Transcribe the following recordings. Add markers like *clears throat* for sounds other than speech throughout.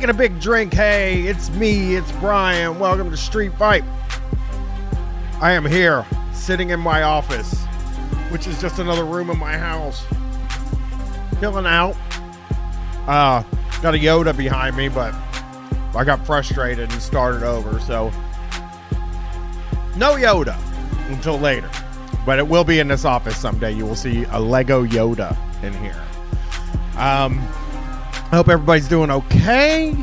Taking a big drink. Hey, it's me, it's Brian. Welcome to Street Fight. I am here, sitting in my office, which is just another room in my house. Chilling out. Uh, got a Yoda behind me, but I got frustrated and started over, so no Yoda until later. But it will be in this office someday. You will see a Lego Yoda in here. Um, I hope everybody's doing okay.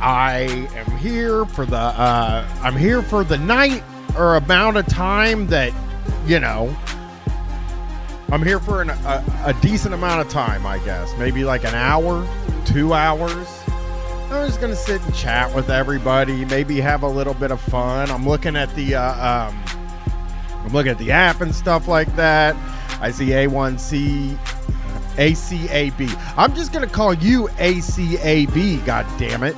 I am here for the uh I'm here for the night or amount of time that you know I'm here for an, a, a decent amount of time, I guess. Maybe like an hour, 2 hours. I'm just gonna sit and chat with everybody, maybe have a little bit of fun. I'm looking at the uh, um, I'm looking at the app and stuff like that. I see A1C ACAB. I'm just gonna call you ACAB. God damn it,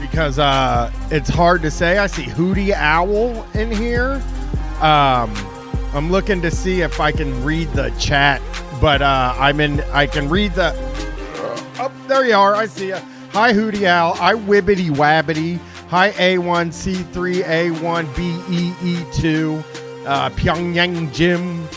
because uh, it's hard to say. I see Hootie Owl in here. Um, I'm looking to see if I can read the chat, but uh, I'm in. I can read the. Oh, there you are. I see you. Hi, Hootie Owl. I Wibbity Wabbity. Hi, A1C3A1BEE2. Uh, Pyongyang Jim.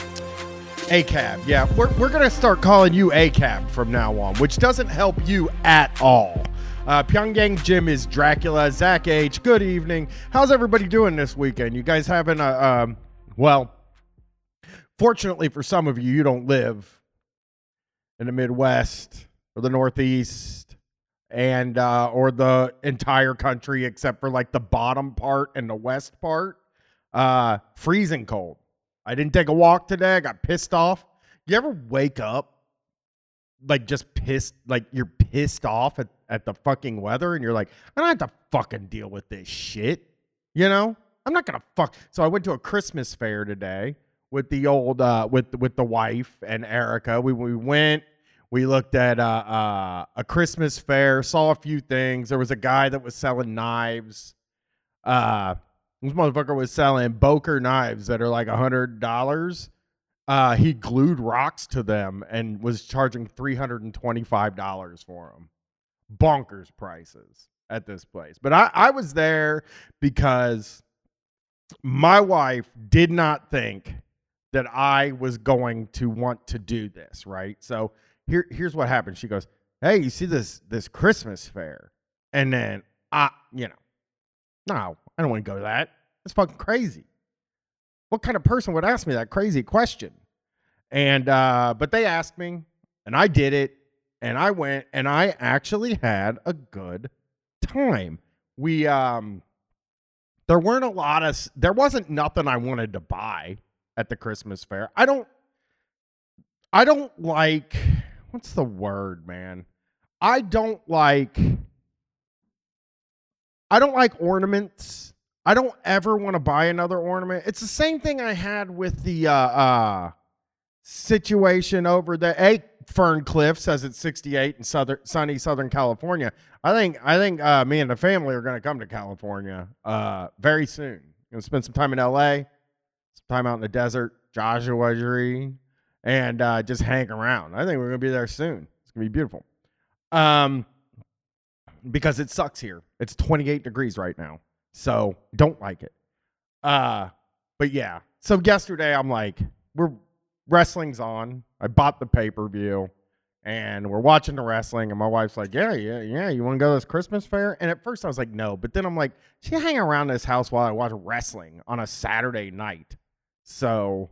ACAB. Yeah, we're, we're going to start calling you ACAB from now on, which doesn't help you at all. Uh, Pyongyang Jim is Dracula. Zach H. Good evening. How's everybody doing this weekend? You guys having a, um, well, fortunately for some of you, you don't live in the Midwest or the Northeast and, uh, or the entire country except for like the bottom part and the west part. Uh, freezing cold. I didn't take a walk today. I got pissed off. You ever wake up like just pissed, like you're pissed off at, at the fucking weather and you're like, I don't have to fucking deal with this shit. You know? I'm not gonna fuck. So I went to a Christmas fair today with the old uh with with the wife and Erica. We we went, we looked at uh, uh a Christmas fair, saw a few things. There was a guy that was selling knives. Uh this motherfucker was selling Boker knives that are like a hundred dollars. Uh, he glued rocks to them and was charging three hundred and twenty-five dollars for them. Bonkers prices at this place. But I, I was there because my wife did not think that I was going to want to do this, right? So here, here's what happened. She goes, Hey, you see this this Christmas fair? And then I, you know, no, I don't want to go to that. That's fucking crazy. What kind of person would ask me that crazy question? And uh, but they asked me, and I did it, and I went, and I actually had a good time. We um there weren't a lot of there wasn't nothing I wanted to buy at the Christmas fair. I don't I don't like what's the word, man? I don't like I don't like ornaments. I don't ever want to buy another ornament. It's the same thing I had with the uh, uh, situation over the A Fern Cliff says it's 68 in southern sunny Southern California. I think I think uh, me and the family are going to come to California uh, very soon. Going to spend some time in LA, some time out in the desert, Joshua Tree, and uh, just hang around. I think we're going to be there soon. It's going to be beautiful. Um, because it sucks here. It's 28 degrees right now. So don't like it. Uh, but yeah. So yesterday I'm like, we're wrestling's on. I bought the pay-per-view and we're watching the wrestling and my wife's like, Yeah, yeah, yeah, you want to go to this Christmas fair? And at first I was like, no, but then I'm like, she hang around this house while I watch wrestling on a Saturday night. So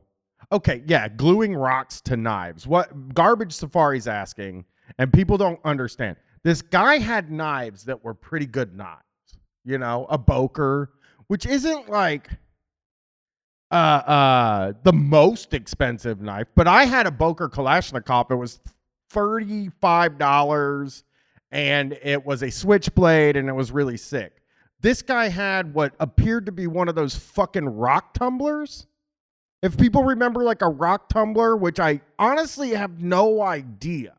okay, yeah, gluing rocks to knives. What garbage safari's asking, and people don't understand. This guy had knives that were pretty good knives you know, a Boker, which isn't like uh uh the most expensive knife, but I had a Boker Kalashnikov. It was $35 and it was a switchblade and it was really sick. This guy had what appeared to be one of those fucking rock tumblers. If people remember like a rock tumbler, which I honestly have no idea.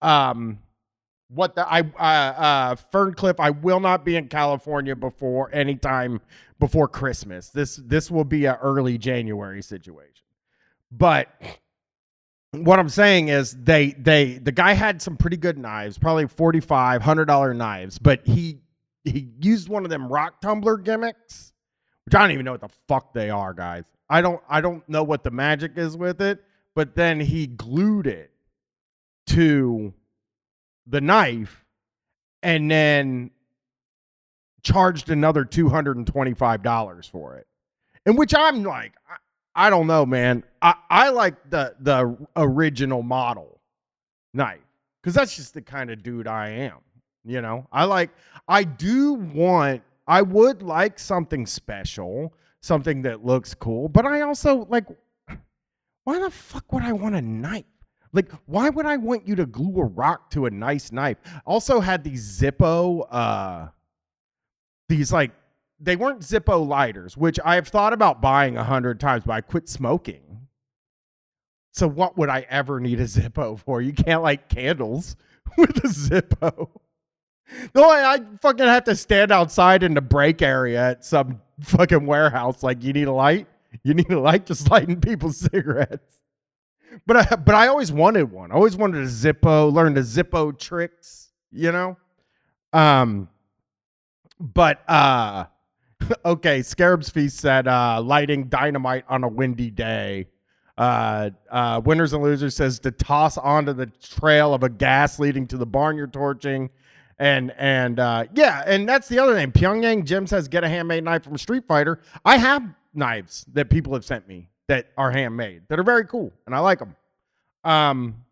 Um what the I uh uh Ferncliff I will not be in California before anytime before Christmas. This this will be a early January situation. But what I'm saying is they they the guy had some pretty good knives, probably 45 hundred dollar knives, but he he used one of them rock tumbler gimmicks, which I don't even know what the fuck they are, guys. I don't I don't know what the magic is with it, but then he glued it to the knife and then charged another $225 for it. In which I'm like, I, I don't know, man. I, I like the the original model knife because that's just the kind of dude I am. You know, I like, I do want, I would like something special, something that looks cool, but I also like, why the fuck would I want a knife? Like, why would I want you to glue a rock to a nice knife? Also had these Zippo, uh, these like they weren't Zippo lighters, which I have thought about buying a hundred times, but I quit smoking. So what would I ever need a Zippo for? You can't light candles *laughs* with a Zippo. No, I, I fucking have to stand outside in the break area at some fucking warehouse. Like, you need a light? You need a light? Just *laughs* lighting people's cigarettes. But I, but I always wanted one. I always wanted a Zippo. Learn the Zippo tricks. You know. Um. But uh, *laughs* okay. Scarab's Feast said uh, lighting dynamite on a windy day. Uh, uh, Winners and Losers says to toss onto the trail of a gas leading to the barn you're torching. And and uh, yeah, and that's the other thing. Pyongyang Jim says get a handmade knife from Street Fighter. I have knives that people have sent me that are handmade that are very cool, and I like them. Um,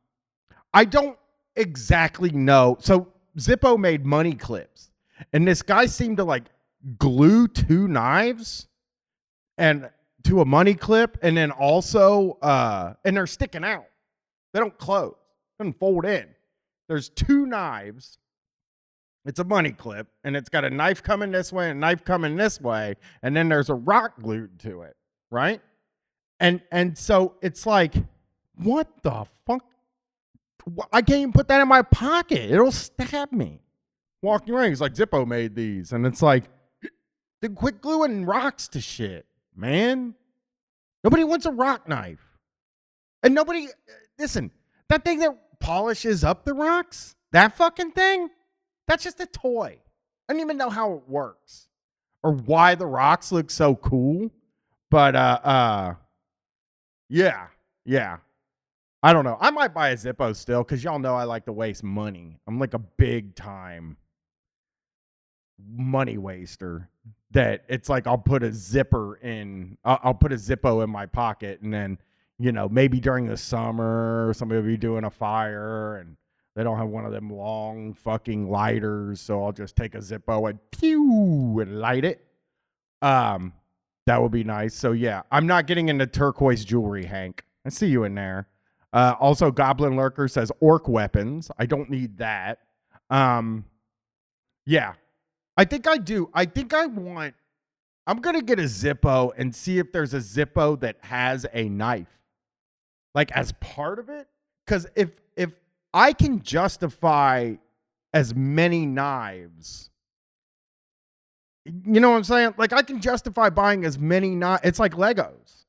I don't exactly know. So Zippo made money clips, and this guy seemed to like glue two knives and to a money clip, and then also uh, and they're sticking out. They don't close. They don't fold in. There's two knives it's a money clip, and it's got a knife coming this way and a knife coming this way, and then there's a rock glued to it, right? And and so it's like, what the fuck? I can't even put that in my pocket. It'll stab me. Walking around, he's like, Zippo made these, and it's like, *clears throat* then quit gluing rocks to shit, man. Nobody wants a rock knife, and nobody. Listen, that thing that polishes up the rocks, that fucking thing that's just a toy. I don't even know how it works or why the rocks look so cool. But uh uh yeah, yeah. I don't know. I might buy a Zippo still because y'all know I like to waste money. I'm like a big time money waster. That it's like I'll put a zipper in, I'll, I'll put a Zippo in my pocket, and then you know maybe during the summer somebody will be doing a fire and they don't have one of them long fucking lighters, so I'll just take a Zippo and pew and light it. Um, that would be nice. So yeah, I'm not getting into turquoise jewelry, Hank. I see you in there. Uh, also, Goblin Lurker says orc weapons. I don't need that. Um, yeah, I think I do. I think I want. I'm gonna get a Zippo and see if there's a Zippo that has a knife, like as part of it. Because if if I can justify as many knives. You know what I'm saying? Like I can justify buying as many not It's like Legos.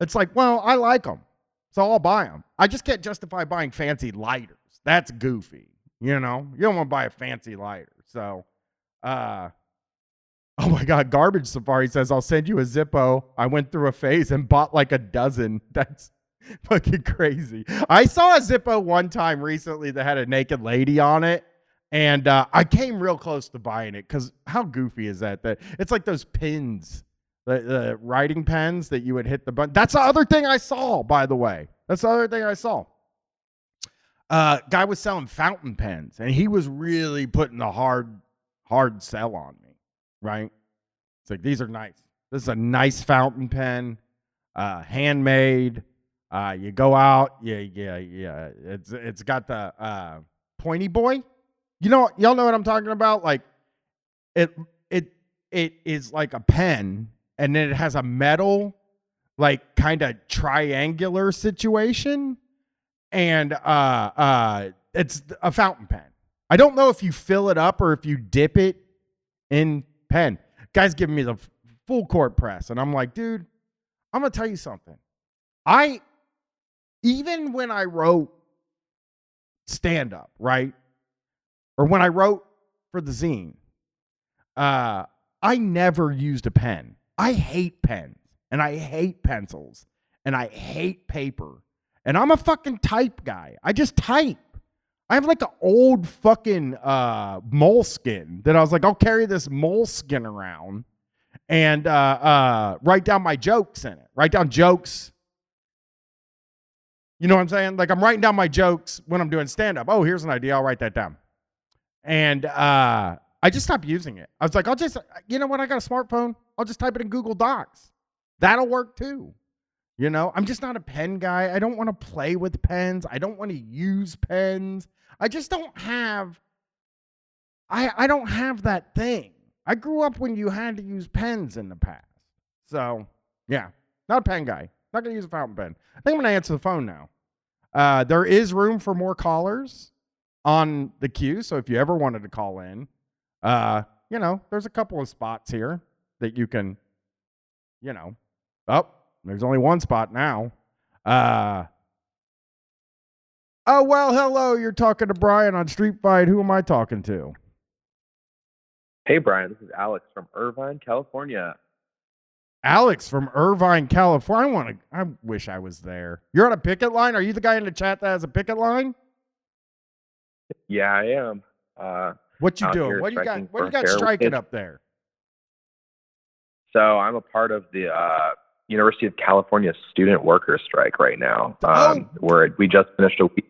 It's like, well, I like them, so I'll buy them. I just can't justify buying fancy lighters. That's goofy. You know, you don't want to buy a fancy lighter. So, uh, *laughs* oh my God, Garbage Safari says I'll send you a Zippo. I went through a phase and bought like a dozen. *laughs* That's fucking crazy. I saw a Zippo one time recently that had a naked lady on it. And uh, I came real close to buying it because how goofy is that? That it's like those pins, the, the writing pens that you would hit the button. That's the other thing I saw, by the way. That's the other thing I saw. Uh, guy was selling fountain pens, and he was really putting a hard, hard sell on me. Right? It's like these are nice. This is a nice fountain pen, uh, handmade uh, you go out, yeah, yeah, yeah. It's it's got the uh, pointy boy. You know, y'all know what I'm talking about. Like it it it is like a pen, and then it has a metal, like kind of triangular situation, and uh uh, it's a fountain pen. I don't know if you fill it up or if you dip it in pen. Guys giving me the full court press, and I'm like, dude, I'm gonna tell you something. I even when I wrote stand up, right? Or when I wrote for the zine, uh, I never used a pen. I hate pens and I hate pencils and I hate paper. And I'm a fucking type guy. I just type. I have like an old fucking uh, moleskin that I was like, I'll carry this moleskin around and uh, uh, write down my jokes in it. Write down jokes. You know what I'm saying? Like I'm writing down my jokes when I'm doing stand up. Oh, here's an idea. I'll write that down. And uh, I just stopped using it. I was like, I'll just, you know what? I got a smartphone. I'll just type it in Google Docs. That'll work too. You know, I'm just not a pen guy. I don't want to play with pens. I don't want to use pens. I just don't have I I don't have that thing. I grew up when you had to use pens in the past. So, yeah, not a pen guy. Not going to use a fountain pen. I think I'm going to answer the phone now. Uh, there is room for more callers on the queue. So if you ever wanted to call in, uh, you know, there's a couple of spots here that you can, you know, oh, there's only one spot now. Uh, oh, well, hello. You're talking to Brian on Street Fight. Who am I talking to? Hey, Brian. This is Alex from Irvine, California. Alex from Irvine, California. I want to. I wish I was there. You're on a picket line. Are you the guy in the chat that has a picket line? Yeah, I am. Uh, what you doing? What you got? What you got striking up there? so I'm a part of the uh, University of California student worker strike right now. Oh. Um, Where we just finished a week.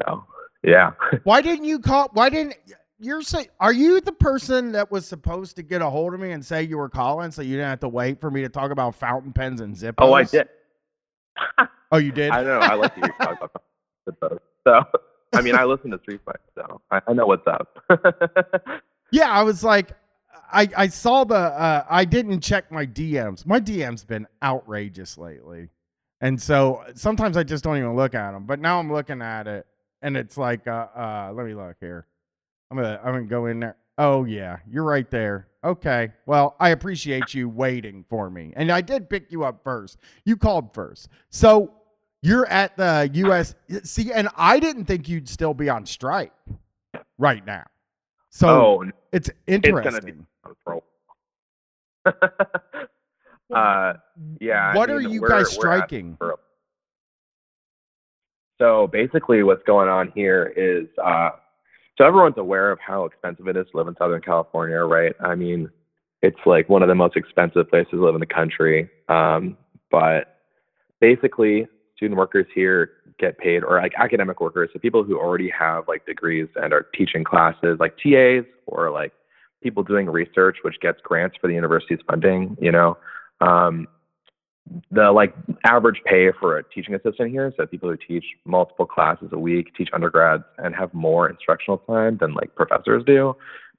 So yeah, *laughs* Why didn't you call? Why didn't you're say? Are you the person that was supposed to get a hold of me and say you were calling, so you didn't have to wait for me to talk about fountain pens and zippos? oh, I did. Oh, you did. *laughs* I know. I like to hear you talk about *laughs* those. So I mean, I listen to Street Fight, so I, I know what's up. *laughs* Yeah, I was like, I I saw the. Uh, I didn't check my DMs. My DMs been outrageous lately, and so sometimes I just don't even look at them. But now I'm looking at it, and it's like, uh, uh, let me look here. I'm gonna I'm gonna go in there. Oh yeah, you're right there. Okay. Well, I appreciate you waiting for me, and I did pick you up first. You called first, so you're at the U.S. See, and I didn't think you'd still be on strike right now. So oh, it's gonna interesting. be- for a while. *laughs* uh, yeah. I What mean, are you guys striking? for- So basically, what's going on here is uh, so everyone's aware of how expensive it is to live in Southern California, right? I mean, it's like one of the most expensive places to live in the country. Um, but basically, student workers here get paid, or like academic workers, so people who already have like degrees and are teaching classes, like TAs, or like people doing research, which gets grants for the university's funding. You know, um, the like average pay for a teaching assistant here, so people who teach multiple classes a week, teach undergrads, and have more instructional time than like professors do,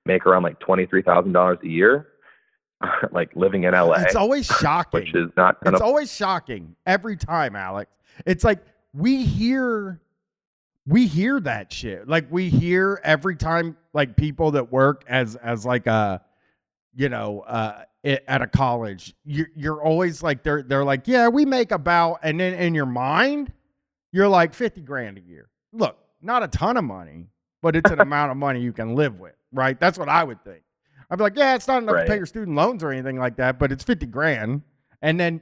make around like twenty three thousand dollars a year, *laughs* like living in LA, It's always *laughs* shocking. which is not kind it's of always shocking every time, Alex. It's like we hear we hear that shit. Like we hear every time like people that work as as like a you know, uh at a college, you're you're always like they're they're like, yeah, we make about and then in your mind, you're like 50 grand a year. Look, not a ton of money, but it's an *laughs* amount of money you can live with, right? That's what I would think. I'd be like, yeah, it's not enough to pay your student loans or anything like that, but it's 50 grand. And then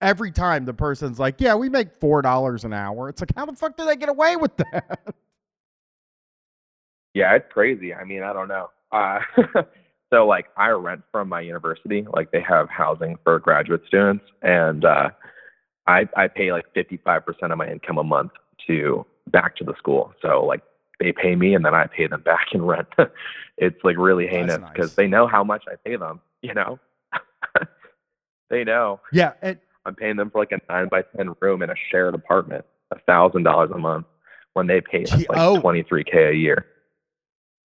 every time the person's like, yeah, we make $4 an hour. It's like, how the fuck do they get away with that? Yeah, it's crazy. I mean, I don't know. Uh, *laughs* so like I rent from my university, like they have housing for graduate students and uh I I pay like 55% of my income a month to back to the school. So like they pay me and then I pay them back in rent. *laughs* it's like really oh, heinous because nice. they know how much I pay them, you know. *laughs* they know yeah. And, I'm paying them for like a nine by ten room in a shared apartment, a thousand dollars a month, when they pay us like oh. twenty three k a year.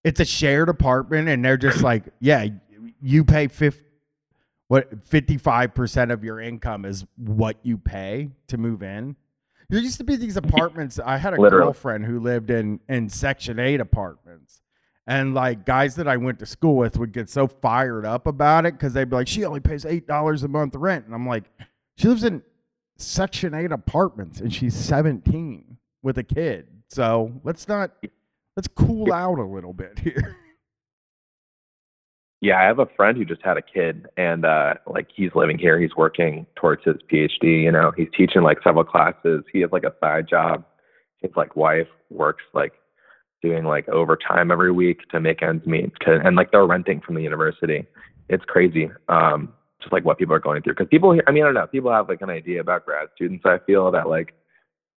it's a shared apartment and they're just like yeah you pay 50 what 55% of your income is what you pay to move in there used to be these apartments i had a Literally. girlfriend who lived in in section 8 apartments and like guys that i went to school with would get so fired up about it because they'd be like she only pays $8 a month rent and i'm like she lives in Section 8 apartments and she's 17 with a kid. So let's not, let's cool out a little bit here. Yeah, I have a friend who just had a kid and uh like he's living here, he's working towards his PhD, you know, he's teaching like several classes. He has like a side job. His like wife works like doing like overtime every week to make ends meet and like they're renting from the university. It's crazy. Um just like what people are going through because people I mean I don't know, people have like an idea about grad students. I feel that like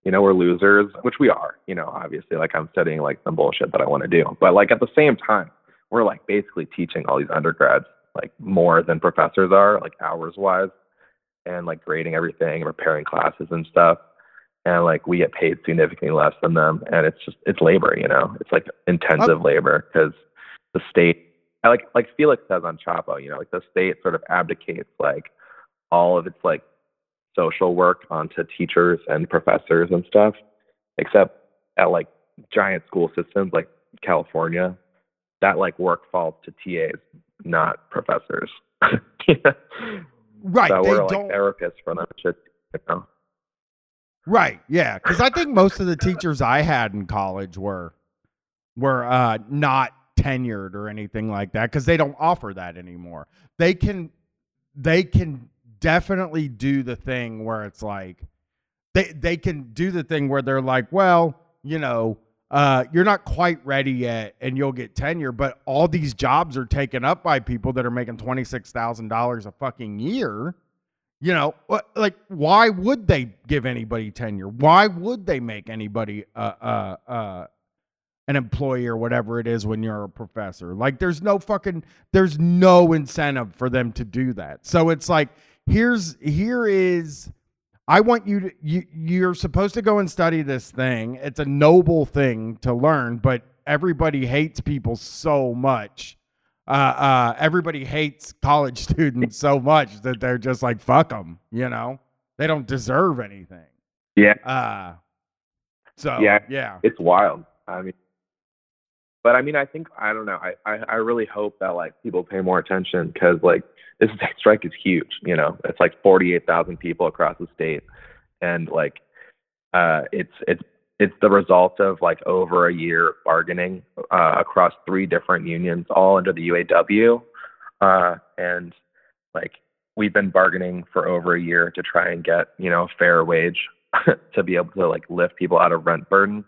you know, we're losers, which we are, you know, obviously like I'm studying like some bullshit that I want to do. But like at the same time, we're like basically teaching all these undergrads like more than professors are, like hours wise, and like grading everything and preparing classes and stuff. And like we get paid significantly less than them, and it's just it's labor, you know, it's like intensive oh. labor because the state, I like like Felix says on Chapo, you know, like the state sort of abdicates like all of its like social work onto teachers and professors and stuff, except at like giant school systems like California, that like work falls to TAs, not professors. Right. So we're like therapists for them. Just, you know. Right. Yeah. Because I think most of the teachers I had in college were were uh, not tenured or anything like that because they don't offer that anymore. They can they can definitely do the thing where it's like they they can do the thing where they're like, well, you know, uh, you're not quite ready yet and you'll get tenure, but all these jobs are taken up by people that are making $26,000 a fucking year. You know, like, why would they give anybody tenure? Why would they make anybody uh, uh, uh, an employee or whatever it is when you're a professor? Like, there's no fucking, there's no incentive for them to do that. So it's like, here's, here is, I want you to you you're supposed to go and study this thing. It's a noble thing to learn, but everybody hates people so much. Uh, uh, everybody hates college *laughs* students so much that they're just like fuck them. You know, they don't deserve anything. Yeah. Uh, so yeah, yeah, it's wild. I mean, but I mean, I think I don't know. I I, I really hope that like people pay more attention because like this *laughs* strike is huge. You know, it's like 48,000 people across the state, and like, uh, it's it's it's the result of like over a year of bargaining uh, across three different unions, all under the UAW, uh, and like we've been bargaining for over a year to try and get you know a fair wage *laughs* to be able to like lift people out of rent burden.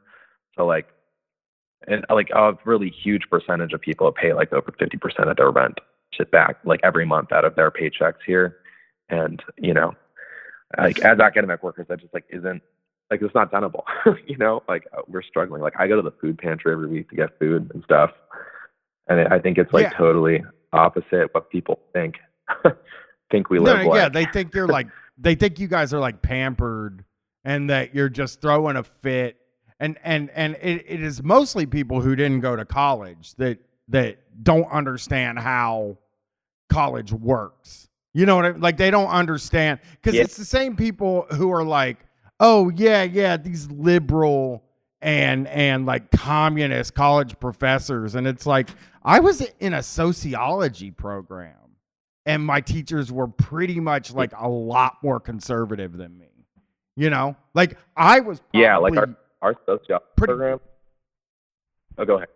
So like, and like a really huge percentage of people pay like over 50% of their rent it back like every month out of their paychecks here. And, you know, like as academic workers, that just like isn't like it's not tenable, *laughs* you know, like uh, we're struggling. Like I go to the food pantry every week to get food and stuff. And I think it's like yeah. totally opposite what people think. *laughs* think we live no, like. Yeah, they think you're like they think you guys are like pampered and that you're just throwing a fit. And and and it, it is mostly people who didn't go to college that that don't understand how college works. You know what I mean? Like they don't understand because yeah. it's the same people who are like, oh yeah, yeah, these liberal and and like communist college professors, and it's like I was in a sociology program, and my teachers were pretty much like a lot more conservative than me. You know, like I was. yeah, like our our sociology pretty, program. Oh, go ahead.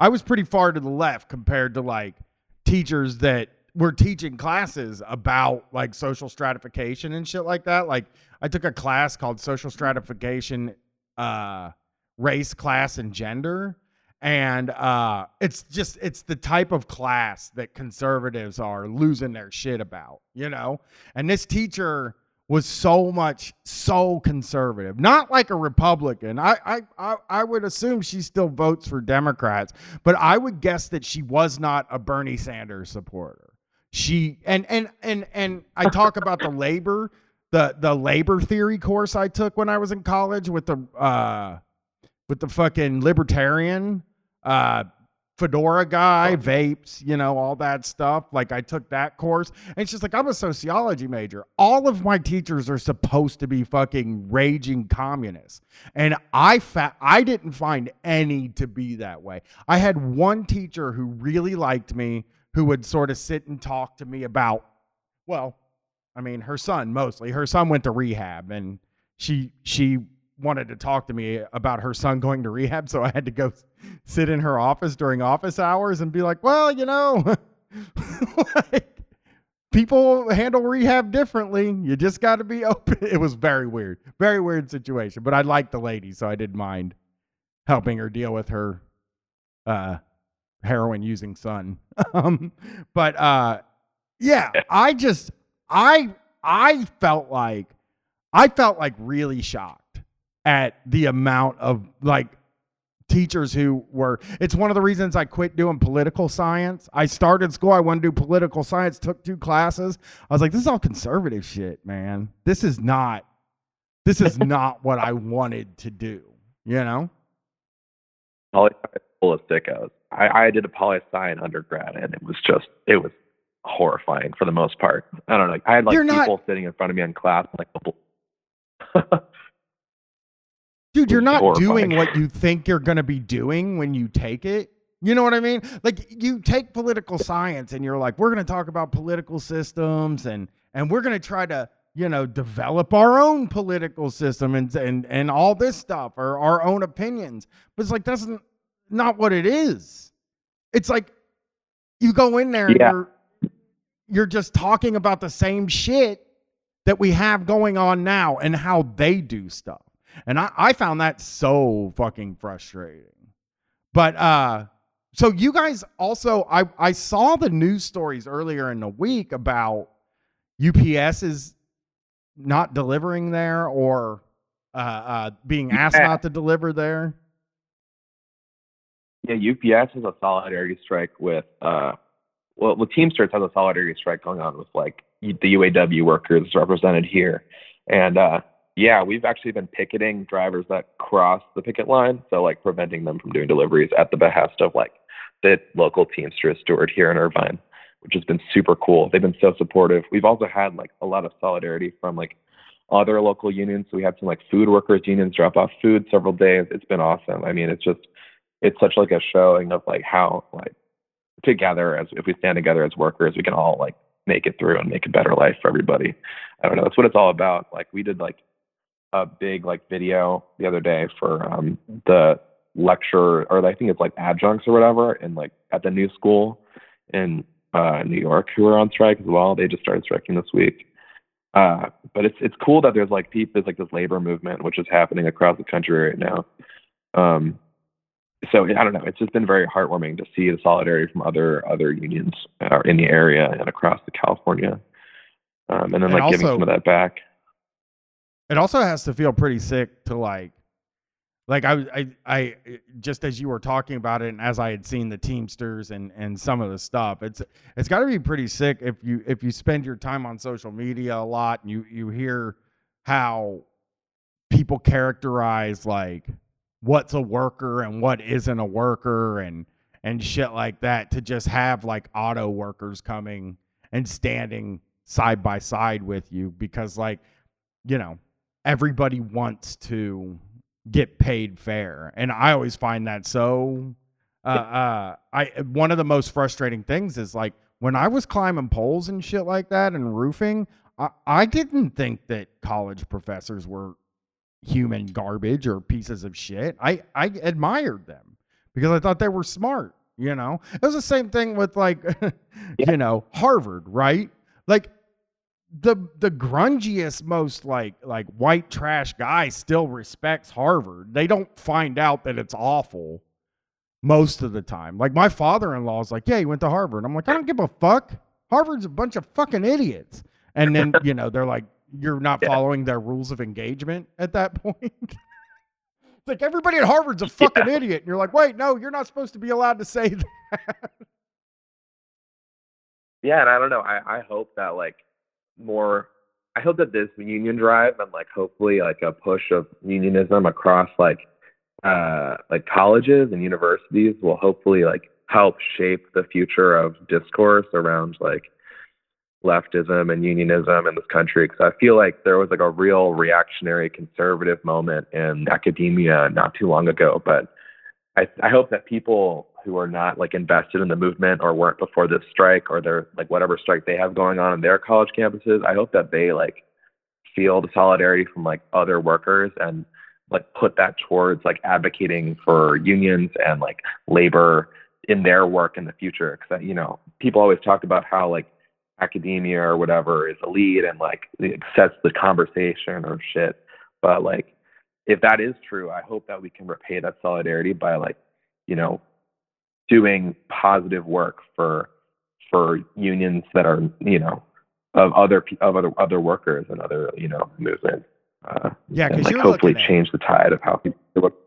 I was pretty far to the left compared to like teachers that were teaching classes about like social stratification and shit like that. Like I took a class called social stratification, uh, race, class, and gender. And uh, it's just it's the type of class that conservatives are losing their shit about, you know. And this teacher was so much so conservative. Not like a republican. I, I i i would assume she still votes for democrats but i would guess that she was not a bernie sanders supporter. She and and and and i talk about the labor the the labor theory course i took when i was in college with the uh with the fucking libertarian uh fedora guy, vapes, you know, all that stuff. Like I took that course. And it's just like I'm a sociology major. All of my teachers are supposed to be fucking raging communists. And I fa- I didn't find any to be that way. I had one teacher who really liked me who would sort of sit and talk to me about well, I mean, her son mostly. Her son went to rehab, and she she wanted to talk to me about her son going to rehab, so I had to go sit in her office during office hours and be like, "Well, you know, *laughs* like, people handle rehab differently. You just got to be *laughs* open." It was very weird, very weird situation, but I liked the lady, so I didn't mind helping her deal with her uh, heroin using son. *laughs* um, but uh, yeah, I just I I felt like I felt like really shocked at the amount of like teachers who were it's one of the reasons I quit doing political science. I started school, I wanted to do political science, took two classes. I was like, this is all conservative shit, man. This is not this is *laughs* not what I wanted to do, you know? Poli full of sickos. I, I did a poli sci in undergrad and it was just it was horrifying for the most part. I don't know. I had like You're people not- sitting in front of me in class like *laughs* *laughs* Dude, you're not horrifying. doing what you think you're going to be doing when you take it. You know what I mean? Like you take political science and you're like, we're going to talk about political systems and and we're going to try to, you know, develop our own political system and and and all this stuff or our own opinions. But it's like that's not what it is. It's like you go in there and Yeah. you're you're just talking about the same shit that we have going on now and how they do stuff. And I, I found that so fucking frustrating. But uh so you guys also I I saw the news stories earlier in the week about UPS is not delivering there or uh, uh being asked Yeah. not to deliver there. Yeah, UPS has a solidarity strike with uh well the Teamsters has a solidarity strike going on with like the UAW workers represented here. And uh yeah, we've actually been picketing drivers that cross the picket line, so like preventing them from doing deliveries at the behest of like the local Teamsters steward here in Irvine, which has been super cool. They've been so supportive. We've also had like a lot of solidarity from like other local unions. So we had some like food workers unions drop off food several days. It's been awesome. I mean, it's just it's such like a showing of like how like together as if we stand together as workers, we can all like make it through and make a better life for everybody. I don't know. That's what it's all about. Like we did like a big like video the other day for um the lecture or I think it's like adjuncts or whatever and like at the new school in uh New York who are on strike as well. They just started striking this week. Uh, but it's it's cool that there's like people there's like this labor movement which is happening across the country right now. Um, so I don't know. It's just been very heartwarming to see the solidarity from other other unions uh, in the area and across the California, um, and then And like giving some of that back. It also has to feel pretty sick to like like I, I i just as you were talking about it and as i had seen the teamsters and and some of the stuff it's it's got to be pretty sick if you if you spend your time on social media a lot and you you hear how people characterize like what's a worker and what isn't a worker and and shit like that to just have like auto workers coming and standing side by side with you because like you know everybody wants to get paid fair and i always find that so uh, uh i one of the most frustrating things is like when i was climbing poles and shit like that and roofing i, I didn't think that college professors were human garbage or pieces of shit. I i admired them because i thought they were smart you know? It was the same thing with like *laughs* you know harvard right? Like the the grungiest most like like white trash guy still respects Harvard. They don't find out that it's awful most of the time. Like my father-in-law is like, "Yeah, he went to Harvard." I'm like, "I don't give a fuck. Harvard's a bunch of fucking idiots." And then, *laughs* you know, they're like, "You're not Yeah. following their rules of engagement at that *laughs* point." it's *laughs* like everybody at Harvard's a fucking idiot. And you're like, "Wait, no, you're not supposed to be allowed to say that." Yeah, and I don't know. I, I hope that like more. I hope that this union drive and like hopefully like a push of unionism across like uh like colleges and universities will hopefully like help shape the future of discourse around like leftism and unionism in this country because I feel like there was like a real reactionary conservative moment in academia not too long ago, but I, I hope that people who are not like invested in the movement or weren't before this strike or they're like whatever strike they have going on in their college campuses, I hope that they like feel the solidarity from like other workers and like put that towards like advocating for unions and like labor in their work in the future. Because you know, people always talk about how like academia or whatever is elite and like it sets the conversation or shit. But like, if that is true, I hope that we can repay that solidarity by like, you know, doing positive work for for unions that are you know of other of other other workers and other you know movements. Uh, yeah, because like hopefully change the tide of how people look.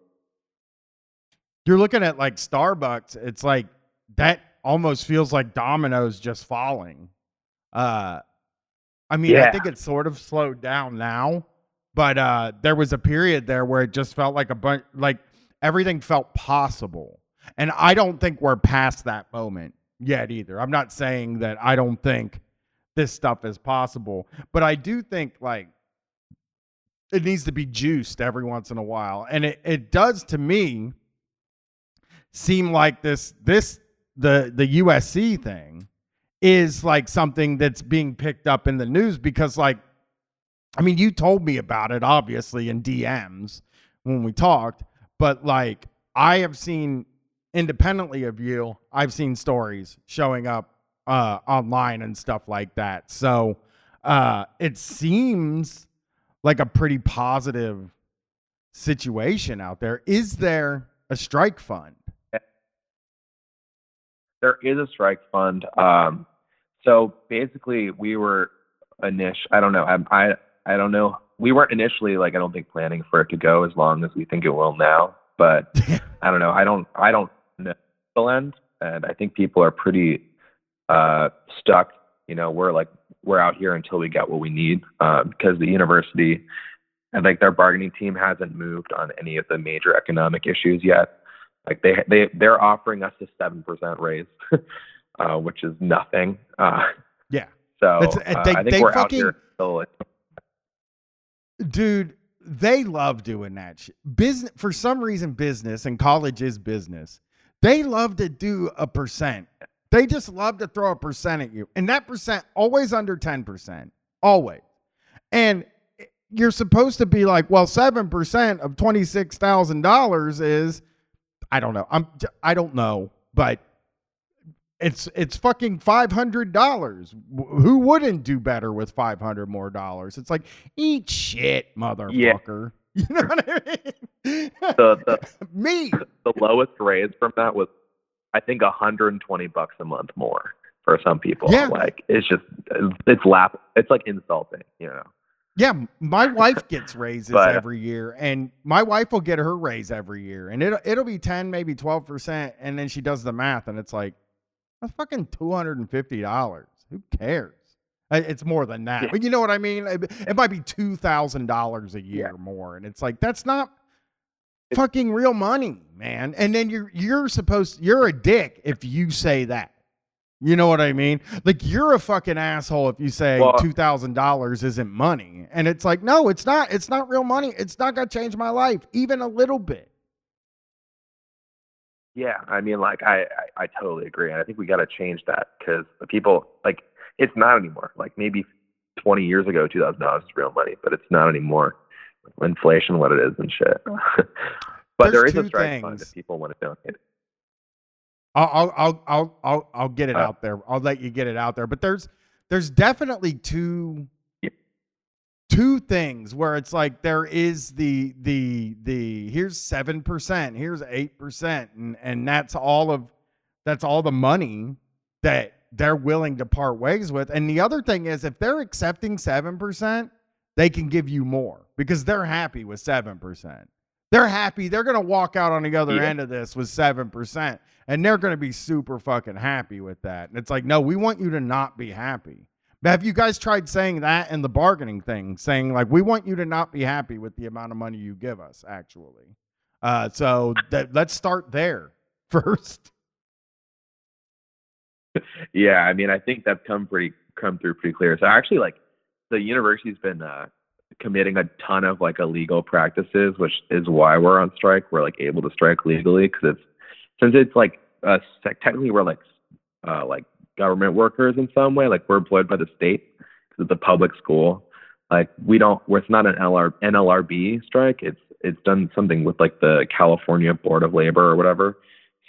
You're looking at like Starbucks. It's like that almost feels like dominoes just falling. Uh, I mean, yeah. I think it's sort of slowed down now, but uh, there was a period there where it just felt like a bunch, like everything felt possible. And I don't think we're past that moment yet either. I'm not saying that I don't think this stuff is possible, but I do think like it needs to be juiced every once in a while. And it, it does to me seem like this this the the USC thing is like something that's being picked up in the news because like I mean you told me about it obviously in DMs when we talked, but like I have seen independently of you, I've seen stories showing up uh, online and stuff like that. So uh, it seems like a pretty positive situation out there. Is there a strike fund? There is a strike fund. Um, so basically, we were initial. I don't know. I, I I don't know. We weren't initially like I don't think planning for it to go as long as we think it will now. But *laughs* I don't know. I don't. I don't end, and I think people are pretty uh, stuck. You know, we're like we're out here until we get what we need uh, because the university and like their bargaining team hasn't moved on any of the major economic issues yet. Like they they they're offering us a seven percent raise, *laughs* uh, which is nothing. Uh, yeah. So uh, they, I think they we're fucking, out here still. Dude, they love doing that shit. Business for some reason, business and college is business. They love to do a percent. They just love to throw a percent at you. And that percent always under 10%. Always. And you're supposed to be like, well, 7% of $26,000 is I don't know. I'm I don't know, but it's it's fucking five hundred dollars. Who wouldn't do better with five hundred more dollars? It's like eat shit, motherfucker. Yeah. *laughs* You know what I mean? The, the *laughs* me the lowest raise from that was I think 120 bucks a month more for some people. Yeah. Like it's just it's lap it's like insulting, you know. Yeah, my wife gets raises *laughs* But- every year, and my wife will get her raise every year, and it'll it'll be ten, maybe twelve percent, and then she does the math, and it's like that's fucking two hundred and fifty dollars. Who cares? It's more than that, Yeah. but you know what I mean. It, it might be two thousand dollars a year Yeah. more, and it's like that's not It- fucking real money, man. And then you're you're supposed you're a dick if you say that. You know what I mean? Like you're a fucking asshole if you say Well- two thousand dollars isn't money, and it's like no, it's not. It's not real money. It's not gonna change my life even a little bit. Yeah, I mean, like I, I, I totally agree, and I think we got to change that because the people like it's not anymore. Like maybe 20 years ago, 2,000 dollars is real money, but it's not anymore. Inflation, what it is, and shit. *laughs* but There's there is a strike fund things. if people want to donate. I'll I'll I'll I'll I'll, I'll get it Uh, out there. I'll let you get it out there. But there's there's definitely two Yeah. two things where it's like there is the the the here's seven percent, here's eight percent, and and that's all of that's all the money that they're willing to part ways with. And the other thing is if they're accepting seven percent, they can give you more because they're happy with seven percent. They're happy. They're going to walk out on the other Yeah. end of this with 7%, and they're going to be super fucking happy with that. And it's like, no, we want you to not be happy. But have you guys tried saying that in the bargaining thing, saying, like, we want you to not be happy with the amount of money you give us, actually? Uh, so that, let's start there *laughs* first. Yeah, I mean, I think that's come pretty come through pretty clear. So actually, like the university's been uh, committing a ton of like illegal practices, which is why we're on strike. We're like able to strike legally because it's since it's like uh, technically we're like uh, like government workers in some way. Like we're employed by the state because it's a public school. Like we don't, it's not an LR, NLRB strike. It's it's done something with like the California Board of Labor or whatever.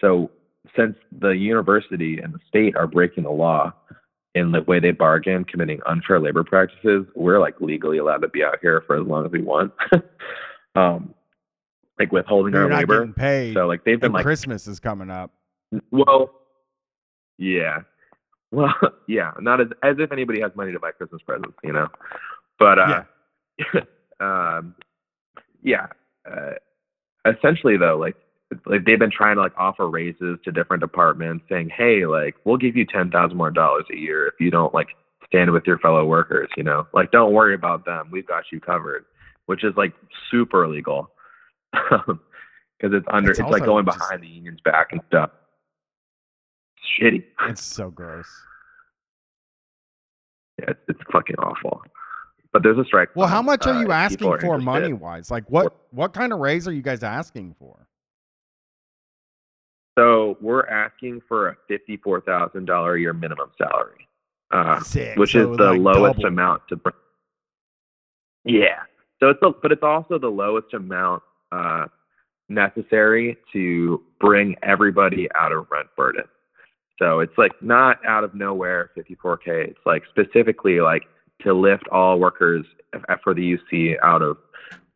So since the university and the state are breaking the law in the way they bargain, committing unfair labor practices, we're like legally allowed to be out here for as long as we want. *laughs* um, like withholding You're our not labor. getting paid. So like they've been like, Christmas is coming up. well, yeah, well, *laughs* yeah, not as as if anybody has money to buy Christmas presents, you know. But uh, *laughs* um, yeah, uh, essentially though, like like they've been trying to like offer raises to different departments, saying, "Hey, like we'll give you ten thousand more dollars a year if you don't like stand with your fellow workers." You know, like don't worry about them, we've got you covered, which is like super illegal *laughs* because it's under It's it's, like going just- behind the union's back and stuff. It's shitty. It's so gross. Yeah, it's, it's fucking awful. But there's a strike. Well, how much are uh, you asking are for money wise? Like what what kind of raise are you guys asking for? So we're asking for a fifty-four thousand dollar a year minimum salary, uh, which So, is the like, lowest double. amount to. bring. yeah. So it's the, but it's also the lowest amount uh, necessary to bring everybody out of rent burden. So it's like not out of nowhere 54k. It's like specifically like to lift all workers for the UC out of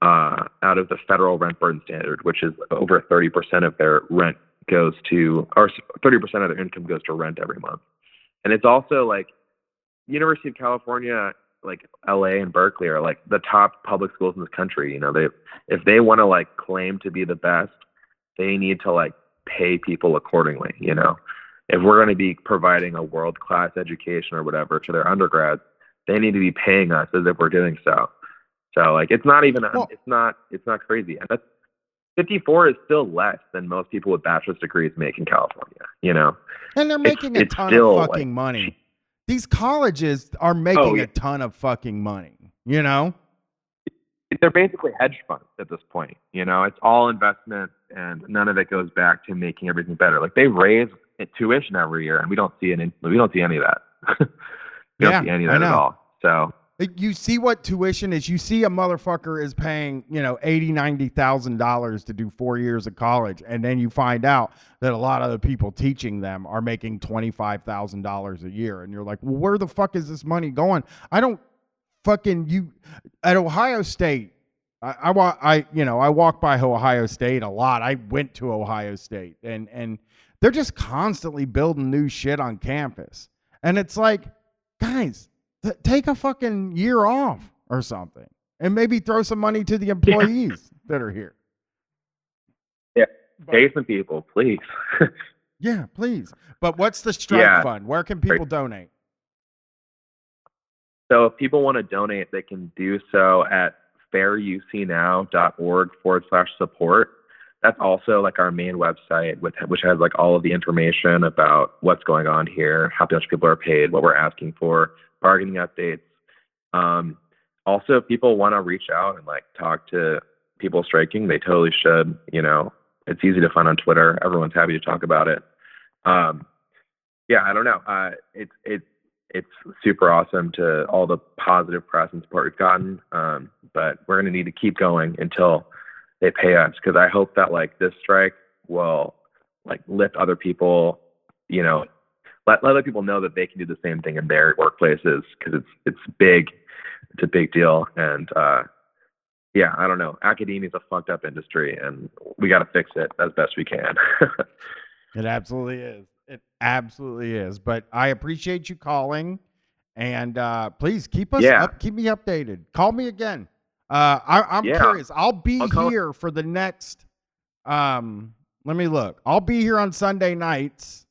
uh, out of the federal rent burden standard, which is over 30% of their rent goes to, or 30% of their income goes to rent every month. And it's also like University of California, like LA and Berkeley are like the top public schools in this country. You know, they if they want to like claim to be the best, they need to like pay people accordingly. You know, if we're going to be providing a world class education or whatever to their undergrads, they need to be paying us as if we're doing so. So like it's not even a, Well- it's not it's not crazy. And that's 54 is still less than most people with bachelor's degrees make in California. You know, And they're It's- making a it's ton of like, fucking money. These colleges are making Oh, yeah. a ton of fucking money. You know? they're basically hedge funds at this point. You know, it's all investment, and none of it goes back to making everything better. Like they raise tuition every year, and we don't see any. We don't see any of that. *laughs* we Yeah, don't see any of that at all. So Like, You see what tuition is. You see a motherfucker is paying, you know, eighty, ninety thousand dollars to do four years of college, and then you find out that a lot of the people teaching them are making twenty five thousand dollars a year, and you're like, well, where the fuck is this money going? I don't fucking you at Ohio State. I, I I you know I walk by Ohio State a lot. I went to Ohio State, and and they're just constantly building new shit on campus, and it's like, guys, th- take a fucking year off or something, and maybe throw some money to the employees that are here. Yeah. But- pay some people, please. *laughs* yeah, please. But what's the strike Yeah. fund? Where can people donate? So if people want to donate, they can do so at fairucnow.org forward slash support. That's also like our main website, with, which has like all of the information about what's going on here, how much people are paid, what we're asking for, bargaining updates. Um, also, if people want to reach out and like talk to people striking, they totally should. You know, it's easy to find on Twitter. Everyone's happy to talk about it. Um, yeah, I don't know. Uh, it's it's it's super awesome to all the positive press and support we've gotten. Um, but we're going to need to keep going until they pay us because I hope that like this strike will like lift other people, you know, let, let other people know that they can do the same thing in their workplaces because it's it's big, it's a big deal, and uh, yeah, I don't know. Academia is a fucked up industry, and we got to fix it as best we can. *laughs* It absolutely is. It absolutely is. But I appreciate you calling, and uh, please keep us Yeah. up. Keep me updated. Call me again. Uh, I, I'm Yeah. curious. I'll be I'll here for the next. Um, let me look. I'll be here on Sunday nights.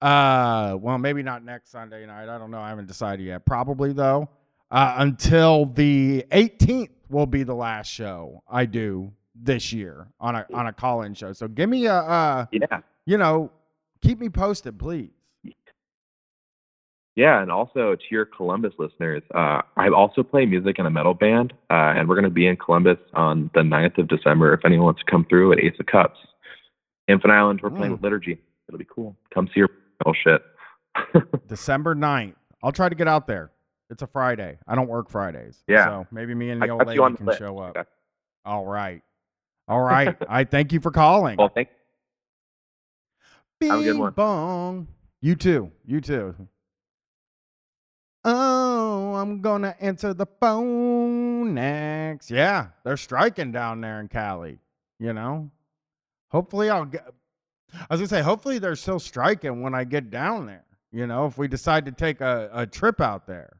Uh, well, maybe not next Sunday night. I don't know. I haven't decided yet. Probably though. Uh, until the 18th will be the last show I do this year on a on a call-in show. So give me a uh yeah, you know, keep me posted, please. Yeah, and also to your Columbus listeners, uh, I also play music in a metal band, uh, and we're going to be in Columbus on the 9th of December. If anyone wants to come through at Ace of Cups, Infinite Island, we're playing Mm. with Liturgy. It'll be cool. Come see your metal shit. *laughs* December 9th. I'll try to get out there. It's a Friday. I don't work Fridays. Yeah. So maybe me and I the old lady can show up. Okay. All right. All right. *laughs* I thank you for calling. well, thank Have a good one. bong. You too. You too. Oh, I'm gonna answer the phone next. Yeah, they're striking down there in Cali. You know, hopefully I'll get. I was gonna say, hopefully they're still striking when I get down there. You know, if we decide to take a, a trip out there.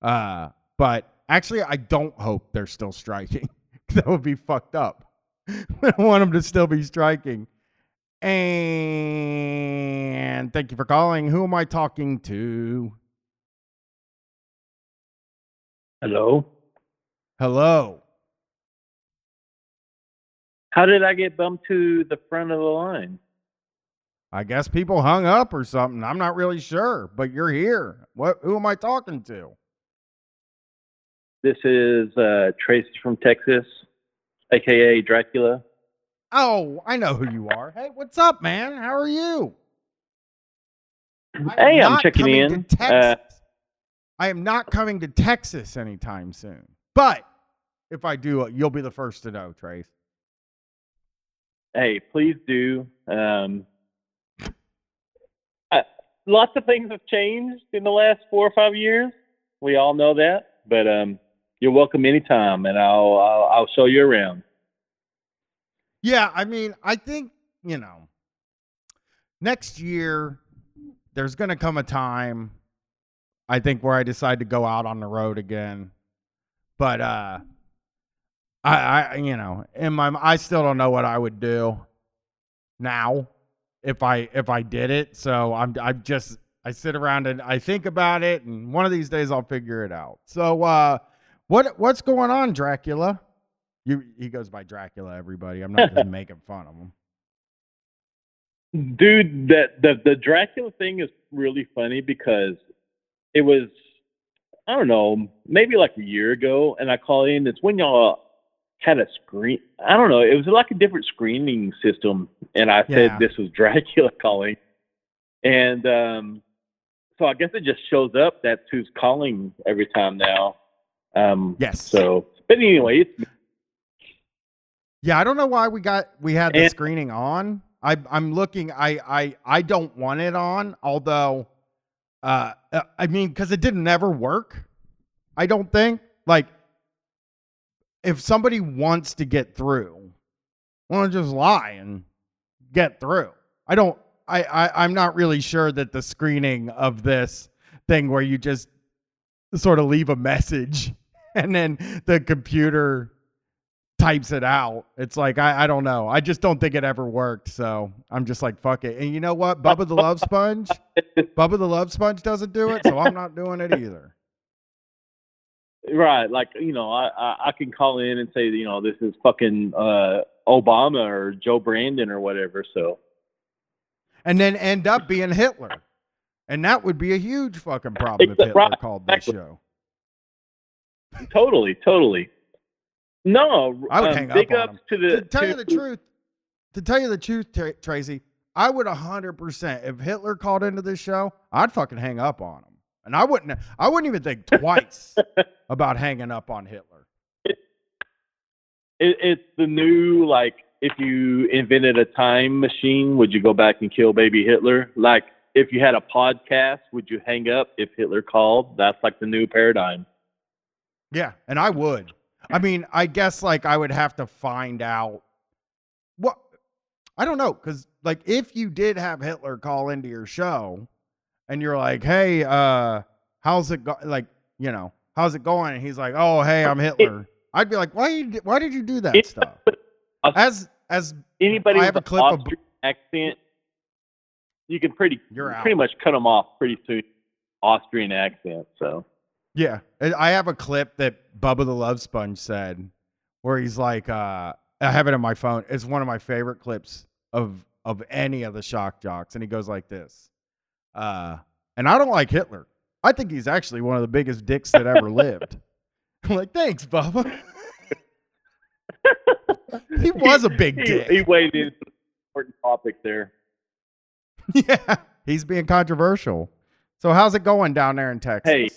Uh, but actually, I don't hope they're still striking. *laughs* that would be fucked up. *laughs* I don't want them to still be striking. And thank you for calling. Who am I talking to? Hello. Hello. How did I get bumped to the front of the line? I guess people hung up or something. I'm not really sure, but you're here. What? Who am I talking to? This is uh, Tracy from Texas, aka Dracula. Oh, I know who you are. Hey, what's up, man? How are you? I am Hey, I'm checking in. Texas. I am not coming to Texas anytime soon. But if I do, you'll be the first to know, Trace. Hey, please do. Um, lots of things have changed in the last four or five years. We all know that, but um, you're welcome anytime, and I'll, I'll I'll show you around. Yeah, I mean, I think, you know, next year there's going to come a time I think where I decide to go out on the road again. But uh I I you know, in my I still don't know what I would do now if I if I did it. So I'm I'm just I sit around and I think about it and one of these days I'll figure it out. So uh what what's going on, Dracula? You he goes by Dracula, everybody. I'm not just *laughs* making fun of him. Dude, that the the Dracula thing is really funny because it was I don't know, maybe like a year ago, and I call in. It's when y'all had a screen. I don't know. It was like a different screening system, and I Yeah. said this was Dracula *laughs* calling, and um, so I guess it just shows up. That's who's calling every time now. Um, Yes. So, but anyway, it's Yeah, I don't know why we got we had the And- screening on. I I'm looking. I I I don't want it on. Although, uh, uh, I mean, because it didn't ever work. I don't think like if somebody wants to get through, want to just lie and get through. I don't. I, I I'm not really sure that the screening of this thing where you just sort of leave a message *laughs* and then the computer types it out. It's like I, I don't know. I just don't think it ever worked. So I'm just like fuck it. And you know what? Bubba the Love Sponge, Bubba the Love Sponge doesn't do it, so I'm not doing it either. Right, like you know, I, I I can call in and say, you know, this is fucking uh, Obama or Joe Brandon or whatever. So And then end up being Hitler. And that would be a huge fucking problem if Hitler Right. called this Exactly. show. totally, totally. No, I would um, hang up big on ups him. to the. to tell you the truth, to tell you the truth, Tracy, I would hundred percent. If Hitler called into this show, I'd fucking hang up on him, and I wouldn't. I wouldn't even think *laughs* twice about hanging up on Hitler. it, it's the new like if you invented a time machine, would you go back and kill baby Hitler? Like if you had a podcast, would you hang up if Hitler called? That's like the new paradigm. Yeah, and I would. I mean, I guess like I would have to find out what I don't know cuz like if you did have Hitler call into your show and you're like, "Hey, uh how's it go like, you know, how's it going?" and he's like, "Oh, hey, I'm Hitler." I'd be like, "Why you why did you do that It- stuff?" As as Anybody I with have a an clip of- accent, you can pretty You're out. pretty much cut them off pretty soon. Austrian accent, so Yeah, I have a clip that Bubba the Love Sponge said, where he's like, uh, I have it on my phone. It's one of my favorite clips of of any of the shock jocks, and he goes like this, uh, and I don't like Hitler. I think he's actually one of the biggest dicks that ever lived. *laughs* I'm like, thanks, Bubba. *laughs* he was a big He, dick. he weighed in some important topic there. *laughs* yeah, he's being controversial. So how's it going down there in Texas? Hey.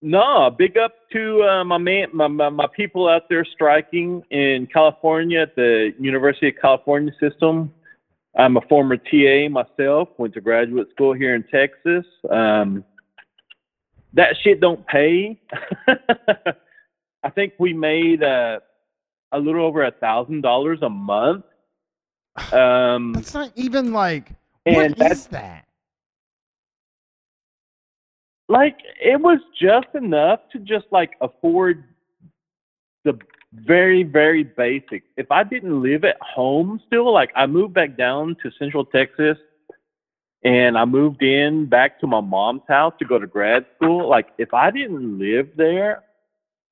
No, big up to uh, my man, my, my my people out there striking in California at the University of California system. I'm a former TA myself. Went to graduate school here in Texas. Um, that shit don't pay. *laughs* I think we made uh, a little over a thousand dollars a month. Um, That's not even like and what that's that? like it was just enough to just like afford the very very basic. If i didn't live at home still like i moved back down to central texas and i moved in back to my mom's house to go to grad school like if i didn't live there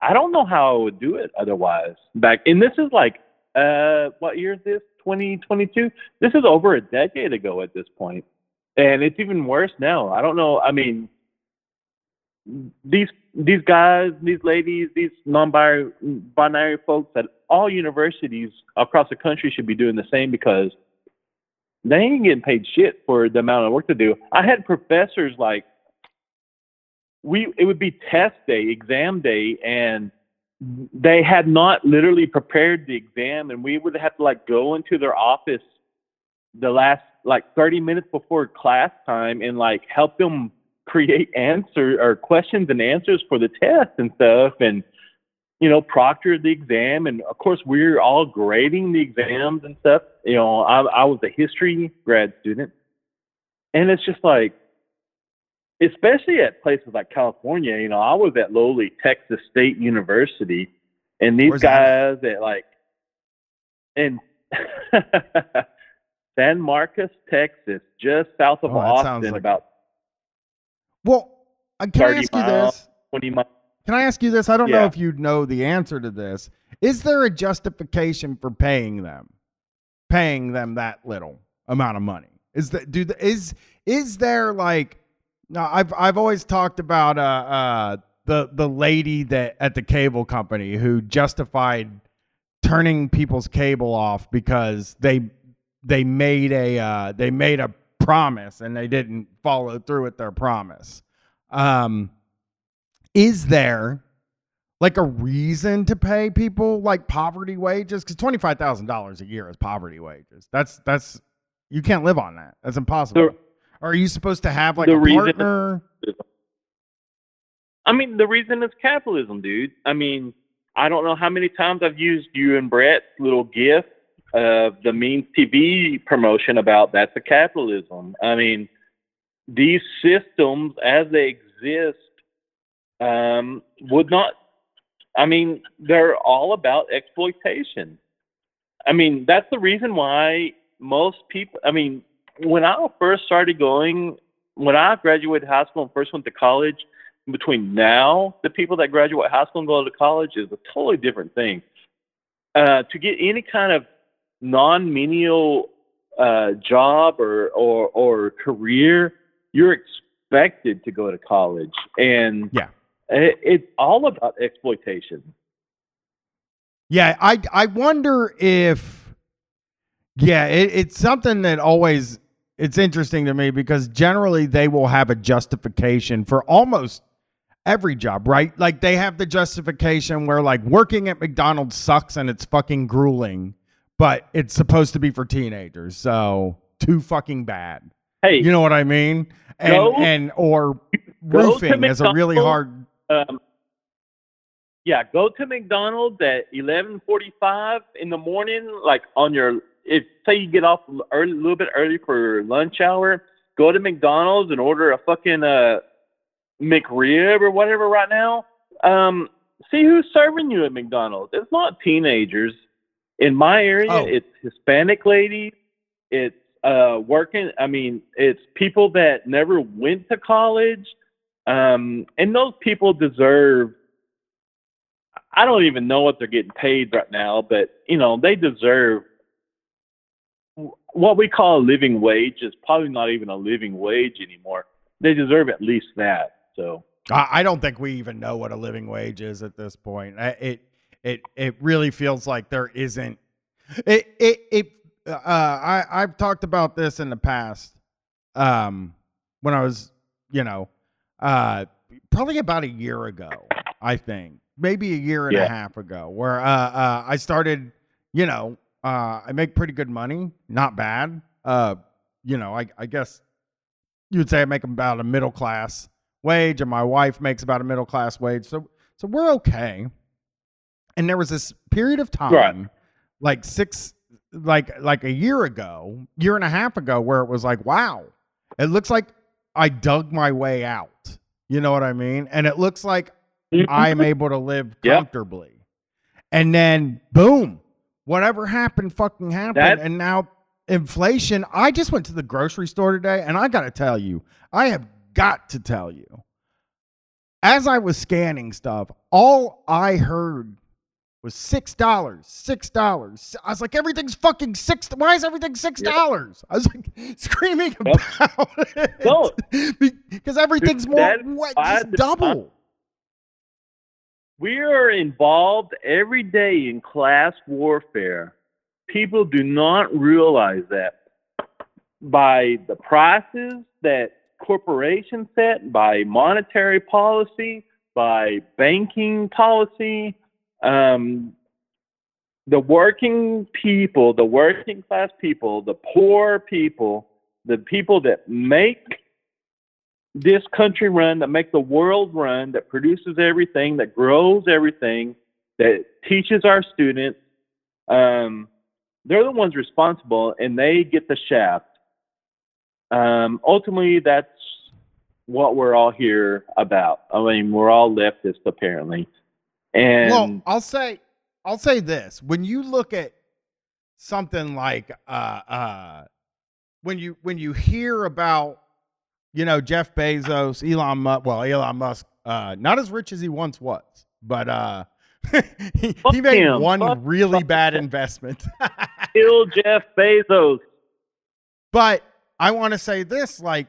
i don't know how i would do it otherwise. Back and this is like uh what year is this? 2022 this is over a decade ago at this point and it's even worse now. I don't know i mean these these guys, these ladies, these non-binary binary folks at all universities across the country should be doing the same because they ain't getting paid shit for the amount of work to do. I had professors like we it would be test day, exam day, and they had not literally prepared the exam, and we would have to like go into their office the last like 30 minutes before class time and like help them create answer or questions and answers for the test and stuff. And you know proctor the exam. And of course we're all grading the exams and stuff. You know i, I was a history grad student. And it's just like especially at places like california you know i was at lowly texas state university. And these Where's that guys at like in *laughs* san marcos texas just south of Oh, that austin like- about Well, uh, can I 30 ask you miles. this? 20 miles Can I ask you this? I don't know if you know the answer to this. Is there a justification for paying them, paying them that little amount of money? Is that do the, is is there like? No, I've I've always talked about uh uh the the lady that at the cable company who justified turning people's cable off because they they made a uh, they made a promise and they didn't follow through with their promise. Um, is there like a reason to pay people like poverty wages? Because twenty five thousand dollars a year is poverty wages. That's that's you can't live on that. That's impossible. The- Are you supposed to have like a partner? I mean, the reason is capitalism, dude. I mean, I don't know how many times I've used you and Brett's little gif of the Means TV promotion about that's a capitalism. I mean, these systems as they exist um, would not, I mean, they're all about exploitation. I mean, that's the reason why most people, I mean, when I first started going, when I graduated high school and first went to college, between now the people that graduate high school and go to college is a totally different thing. Uh, to get any kind of non-menial uh, job or, or or career, you're expected to go to college, and Yeah. it, it's all about exploitation. Yeah, I I wonder if yeah, it, it's something that always it's interesting to me because generally they will have a justification for almost every job, right? Like they have the justification where like working at McDonald's sucks and it's fucking grueling, but it's supposed to be for teenagers. So too fucking bad. Hey, You know what I mean? And Go- and or roofing is a really hard um, yeah, go to McDonald's at eleven forty-five in the morning, like on your. If say you get off early, a little bit early for lunch hour, go to McDonald's and order a fucking uh, McRib or whatever right now. Um, see who's serving you at McDonald's. It's not teenagers. In my area, Oh. it's Hispanic ladies. It's uh, working. I mean, it's people that never went to college, um, and those people deserve. I don't even know what they're getting paid right now, but you know they deserve what we call a living wage is probably not even a living wage anymore. they deserve at least that. So I, I don't think we even know what a living wage is at this point. It it it really feels like there isn't. It it it. Uh, I I've talked about this in the past. Um, when I was, you know, uh, probably about a year ago, I think maybe a year and Yeah. a half ago, where uh, uh, I started, you know, uh, I make pretty good money, not bad. Uh, you know, I, I guess you would say I make about a middle class wage, and my wife makes about a middle class wage. So, so we're okay. And there was this period of time, Right. like six, like like a year ago, year and a half ago, where it was like, wow, it looks like I dug my way out. You know what I mean? And it looks like mm-hmm. I'm able to live *laughs* Yep. comfortably. And then boom, whatever happened fucking happened. That- and now inflation. I just went to the grocery store today and I got to tell you, I have got to tell you, as I was scanning stuff, all I heard was six dollars, six dollars. I was like, everything's fucking six. Why is everything six dollars? I was like *laughs* screaming Yep. about *laughs* it No. because everything's more what, just double. We are involved every day in class warfare. People do not realize that by the prices that corporations set, by monetary policy, by banking policy, um, the working people, the working class people, the poor people, the people that make this country run, that make the world run, that produces everything, that grows everything, that teaches our students, um, they're the ones responsible and they get the shaft. Um, ultimately, that's what we're all here about. I mean, we're all leftists apparently. And well, I'll say, I'll say this: when you look at something like, uh, uh, when you when you hear about, you know, Jeff Bezos, Elon Musk, well, Elon Musk, uh, not as rich as he once was, but uh, *laughs* he, he made him. one Fuck- really fuck bad investment. *laughs* kill Jeff Bezos. But I want to say this like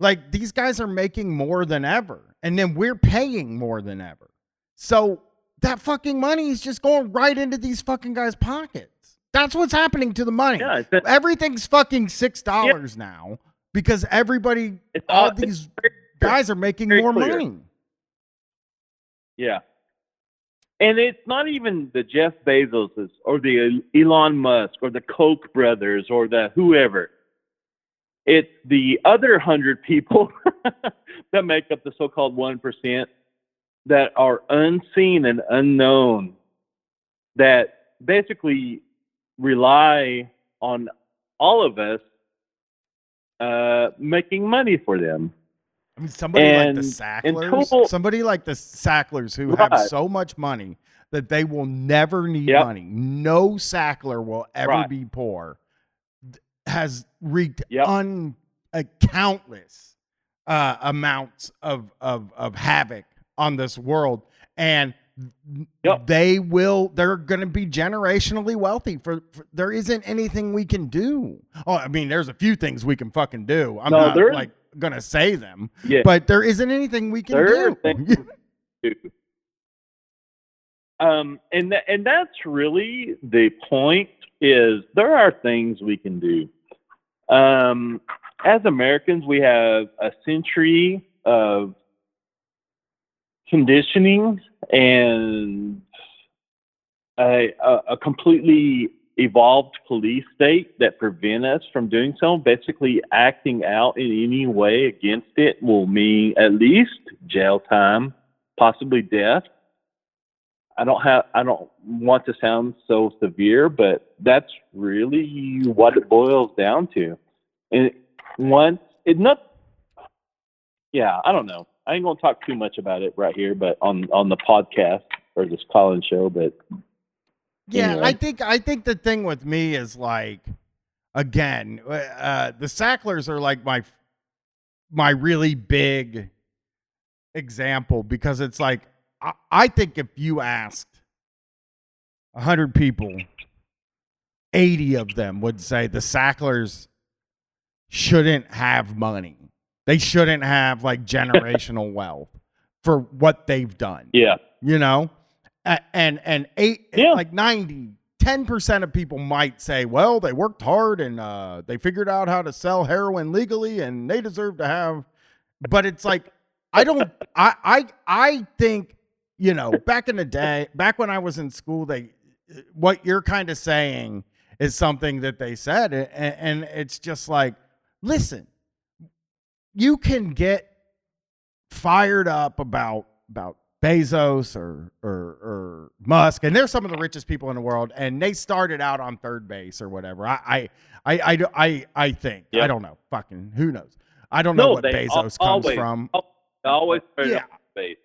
like these guys are making more than ever and then we're paying more than ever. So that fucking money is just going right into these fucking guys' pockets. That's what's happening to the money. Yeah, a- Everything's fucking $6 now because everybody all all- these guys are making more clear. money. Yeah. And it's not even the Jeff Bezoses or the Elon Musk or the Koch brothers or the whoever. It's the other hundred people *laughs* that make up the so-called one percent that are unseen and unknown that basically rely on all of us uh, making money for them. I mean, somebody like the Sacklers, until- somebody like the Sacklers who have so much money that they will never need Yep. money. No Sackler will ever Right. be poor. Has wreaked Yep. un uh, countless uh, amounts of, of of havoc on this world, and Yep. they will. They're going to be generationally wealthy. For, for there isn't anything we can do. Oh, I mean, there's a few things we can fucking do. I'm No, not there like going to say them Yeah. but there isn't anything we can There do. do. Um, and tha- and that's really the point. Is there are things we can do. Um, as Americans, we have a century of conditioning and a, a, completely evolved police state that prevent us from doing so. Basically, acting out in any way against it will mean at least jail time, possibly death. I don't have I don't want to sound so severe, but that's really what it boils down to. And once it not yeah, I don't know. I ain't gonna talk too much about it right here, but on on the podcast or this call-in show, but Yeah, Anyway. I think I think the thing with me is like again, uh the Sacklers are like my my really big example because it's like I, I think if you asked a hundred people, eighty of them would say the Sacklers shouldn't have money. They shouldn't have like generational *laughs* wealth for what they've done. Yeah. You know? And and eight Yeah. like 90 10% of people might say, well, they worked hard and uh, they figured out how to sell heroin legally and they deserve to have. But it's like, I don't, I, I, I think, you know, back in the day, back when I was in school, they, what you're kind of saying is something that they said. a- a- And it's just like, listen, you can get fired up about, about Bezos or, or or Musk, and they're some of the richest people in the world, and they started out on third base or whatever. I I I I, I, I think I don't know. Fucking who knows? I don't know what Bezos al- comes always- from. Always Yeah. space.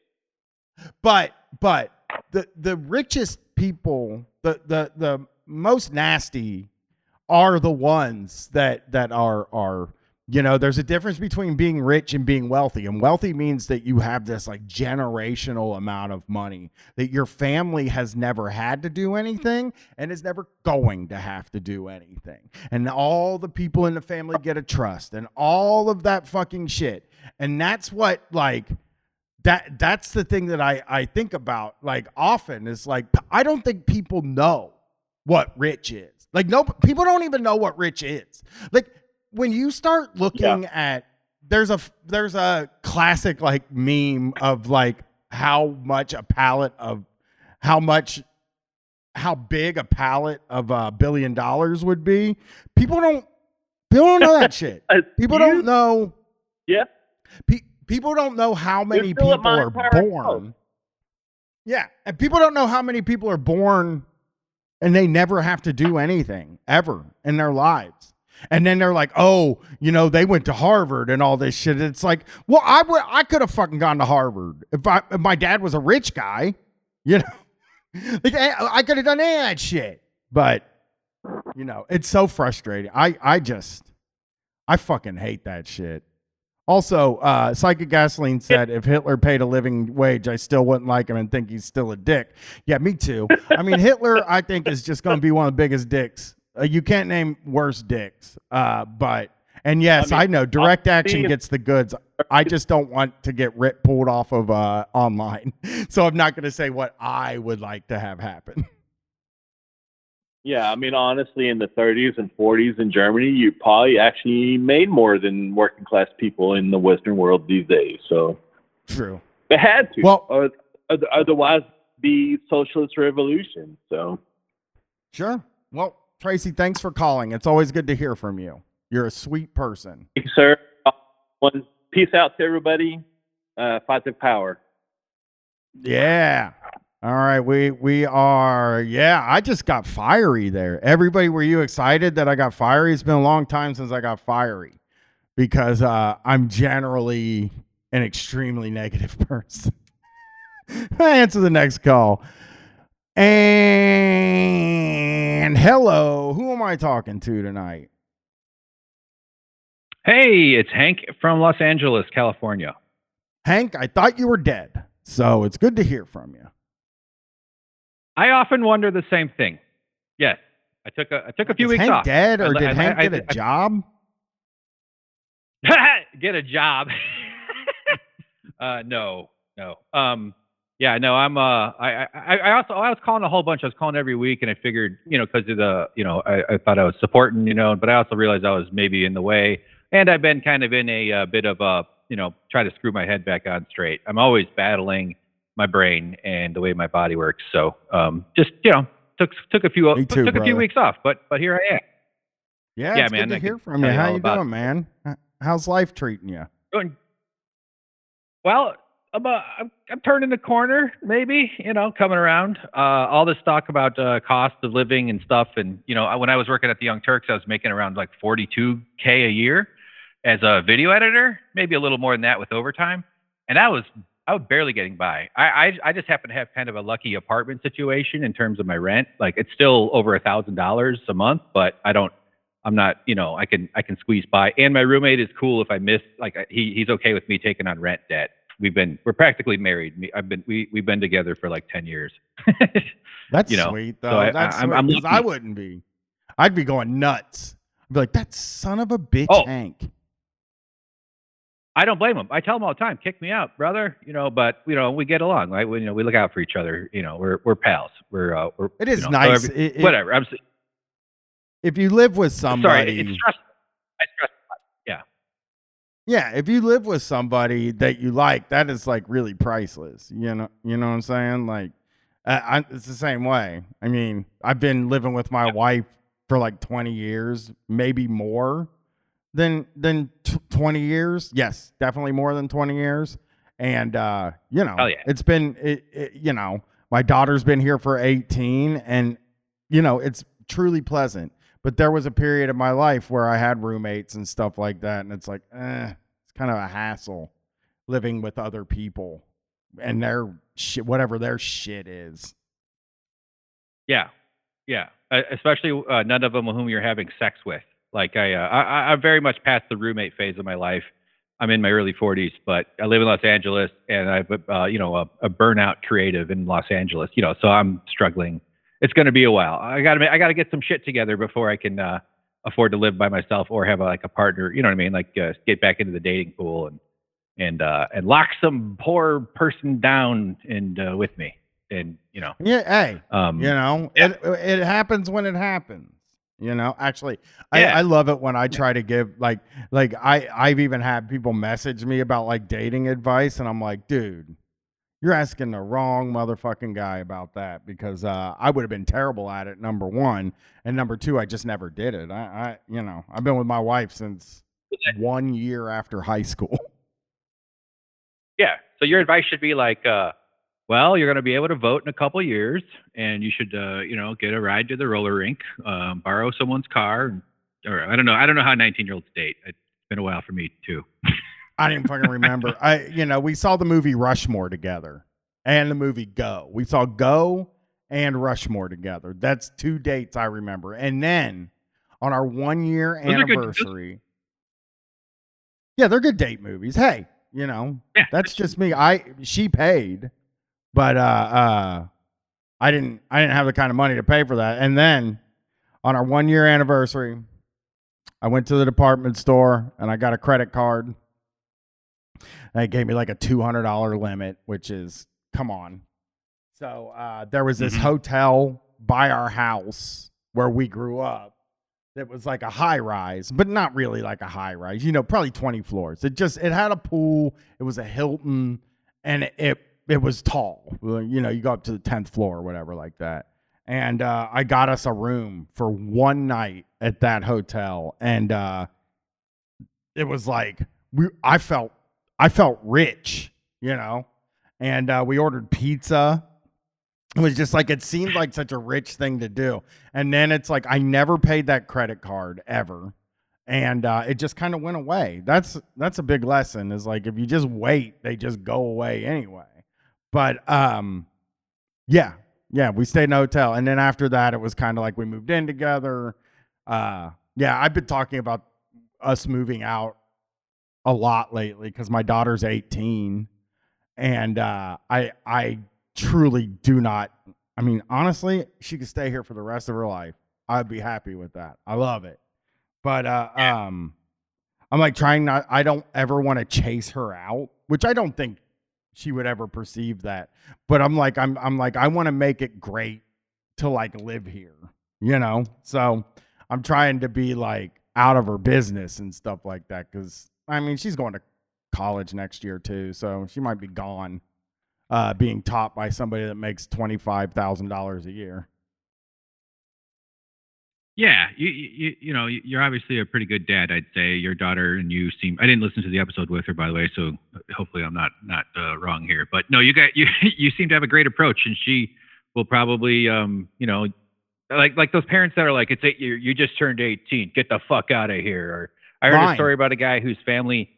but but the the richest people the the the most nasty are the ones that that are are you know there's a difference between being rich and being wealthy and wealthy means that you have this like generational amount of money that your family has never had to do anything and is never going to have to do anything and all the people in the family get a trust and all of that fucking shit and that's what like that that's the thing that I I think about like often is like I don't think people know what rich is. Like no people don't even know what rich is. Like when you start looking at there's a there's a classic like meme of like how much a pallet of how much how big a pallet of a billion dollars would be. People don't people don't know that *laughs* shit. Uh, People don't know Yeah. Pe- people don't know how many people are born. house. Yeah, and people don't know how many people are born and they never have to do anything ever in their lives. And then they're like, "Oh, you know, they went to Harvard and all this shit." It's like, "Well, I would I could have fucking gone to Harvard if I if my dad was a rich guy, *laughs* you know. like I, I could have done any of that shit." But you know, it's so frustrating. I I just I fucking hate that shit. Also, uh, Psychic Gasoline said if Hitler paid a living wage, I still wouldn't like him and think he's still a dick. Yeah, me too. I mean, Hitler, I think, is just going to be one of the biggest dicks. Uh, you can't name worse dicks. Uh, but, and yes, I, I know direct action honestly, gets the goods. I just don't want to get rip pulled off of uh, online. *laughs* So I'm not going to say what I would like to have happen. *laughs* Yeah, I mean, honestly, in the 30s and 40s in Germany, you probably actually made more than working class people in the Western world these days. So True. they had to, Well- or, oth- otherwise, be socialist revolution. So Sure. Well, Tracy, thanks for calling. It's always good to hear from you. You're a sweet person. thank you, sir. One peace out to everybody. Uh, fight the power. Yeah. All right, we we are. Yeah, I just got fiery there. Everybody, were you excited that I got fiery? It's been a long time since I got fiery because uh, I'm generally an extremely *laughs* negative person. I *laughs* Answer the next call. And hello, who am I talking to tonight? Hey, it's Hank from Los Angeles, California. Hank, I thought you were dead, so it's good to hear from you. I often wonder the same thing. Yes, I took a I took a few Is weeks Hank off. dead, or I- did I- Hank I- get a job? *laughs* Get a job. *laughs* uh, no, no. Um, yeah, no. I'm. Uh, I, I, I also I was calling a whole bunch. I was calling every week, and I figured, you know, because of the, you know, I, I thought I was supporting, you know, but I also realized I was maybe in the way, and I've been kind of in a, uh bit of a, you know, try to screw my head back on straight. I'm always battling my brain and the way my body works. So, um, just you know, took took a few too, took a few weeks off, but but here I am. Yeah, Yeah, it's man, good to I hear from you. How you doing, man? How's life treating you? Doing well. I'm, uh, I'm I'm turning the corner, maybe you know, coming around. Uh, all this talk about uh, cost of living and stuff, and you know, when I was working at the Young Turks, I was making around like 42k a year as a video editor, maybe a little more than that with overtime, and I was I was barely getting by. I, I I just happen to have kind of a lucky apartment situation in terms of my rent. Like it's still over a thousand dollars a month, but I don't I'm not, you know, I can I can squeeze by. And my roommate is cool if I miss like he he's okay with me taking on rent debt. We've been we're practically married. I've been we we've been together for like 10 years. *laughs* That's You know, sweet so though. I- That's I- I'm- sweet, I'm 'cause I wouldn't be. I'd be going nuts. I'd be like, that son of a bitch, Oh. Hank. I don't blame him. I tell him all the time, kick me out, brother. You know, but you know, we get along, right? We, you know, we look out for each other. You know, we're we're pals. We're uh, we're. It is you know, nice. so every- It- it- whatever. I'm If you live with sorry. somebody, It's stressful. I yeah, if you live with somebody that you like, that is like really priceless. You know, you know what I'm saying? Like, uh, I, it's the same way. I mean, I've been living with my wife for like 20 years, maybe more than than t- 20 years. Yes, definitely more than 20 years. And uh, you know, Oh, yeah. it's been it, it, you know, my daughter's been here for 18 and you know, it's truly pleasant. But there was a period of my life where I had roommates and stuff like that, and it's like, eh, it's kind of a hassle living with other people and their shit, whatever their shit is. Yeah, yeah. Uh, especially uh, none of them whom you're having sex with. Like I, uh, I, I'm very much past the roommate phase of my life. I'm in my early 40s, but I live in Los Angeles, and I'm, uh, you know, a, a burnout creative in Los Angeles. You know, so I'm struggling. It's going to be a while. I got to, I got to get some shit together before I can uh, afford to live by myself or have a, like a partner. You know what I mean? Like uh, get back into the dating pool and and uh, and lock some poor person down and uh, with me. And you know, Yeah, hey, um, you know, yeah. it it happens when it happens. You know, actually, Yeah. I, I love it when I try to give like like I I've even had people message me about like dating advice, and I'm like, dude, you're asking the wrong motherfucking guy about that because uh, I would have been terrible at it. Number one, and number two, I just never did it. I, I you know, I've been with my wife since one year after high school. *laughs* Yeah. So your advice should be like, uh, well, you're going to be able to vote in a couple years, and you should, uh, you know, get a ride to the roller rink, um, borrow someone's car, and, or I don't know. I don't know how 19 year olds date. It's been a while for me too. *laughs* I didn't fucking remember. I, you know, we saw the movie Rushmore together and the movie Go. We saw Go and Rushmore together. That's two dates I remember. And then on our one year Those are good- anniversary, yeah, they're good date movies. Hey, you know, Yeah. that's just me. I she paid, but uh, uh, I didn't. I didn't have the kind of money to pay for that. And then on our one year anniversary, I went to the department store and I got a credit card. They gave me like a two hundred dollar limit, which is come on. So uh, there was this Mhm. hotel by our house where we grew up. That was like a high rise, but not really like a high rise. You know, probably twenty floors. It just it had a pool. It was a Hilton, and it it, it was tall. You know, you go up to the tenth floor or whatever like that. And uh, I got us a room for one night at that hotel, and uh, it was like we. I felt I felt rich, you know, and uh, we ordered pizza. It was just like it seemed like such a rich thing to do, and then it's like I never paid that credit card ever, and uh, it just kind of went away. That's that's a big lesson. Is like if you just wait, they just go away anyway. But um, yeah, yeah, we stayed in a hotel, and then after that, it was kind of like we moved in together. Uh, yeah, I've been talking about us moving out a lot lately because my daughter's 18 and uh, I I truly do not. I mean, honestly, she could stay here for the rest of her life. I'd be happy with that. I love it, but uh, um, I'm like trying not. I don't ever want to chase her out, which I don't think she would ever perceive that. But I'm like, I'm I'm like, I want to make it great to like live here, you know. So I'm trying to be like out of her business and stuff like that because I mean she's going to college next year too, so she might be gone, uh, being taught by somebody that makes twenty five thousand dollars a year. Yeah, you, you you know you're obviously a pretty good dad. I'd say your daughter and you seem. I didn't listen to the episode with her, by the way, so hopefully I'm not not uh, wrong here. But no, you got *laughs* you you seem to have a great approach, and she will probably um you know like like those parents that are like it's eight you you just turned 18, get the fuck out of here. Or I heard Mine. a story about a guy whose family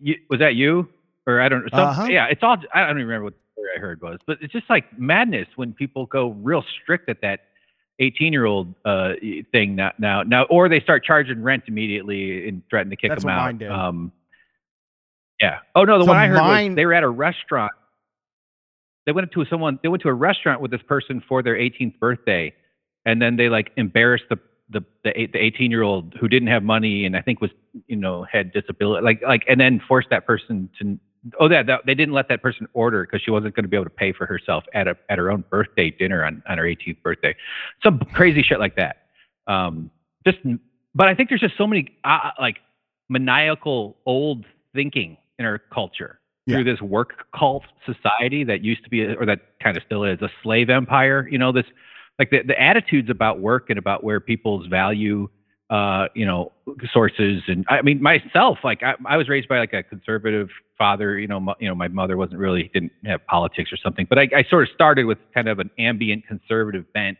you, was that you or I don't know. Uh-huh. Yeah, it's all I don't even remember what the story I heard was, but it's just like madness when people go real strict at that 18 year old uh thing now now now or they start charging rent immediately and threaten to kick That's them what out mine did. um yeah oh no the So one i heard mine- was they were at a restaurant they went to someone they went to a restaurant with this person for their 18th birthday and then they like embarrassed the the the the 18 year old who didn't have money and I think was you know had disability like like and then forced that person to oh yeah that they didn't let that person order because she wasn't going to be able to pay for herself at a at her own birthday dinner on on her 18th birthday some crazy shit like that um just but I think there's just so many uh, like maniacal old thinking in our culture Yeah. through this work cult society that used to be or that kind of still is a slave empire you know this like the, the attitudes about work and about where people's value uh you know sources and i mean myself like i, I was raised by like a conservative father you know mo- you know my mother wasn't really didn't have politics or something but i, I sort of started with kind of an ambient conservative bent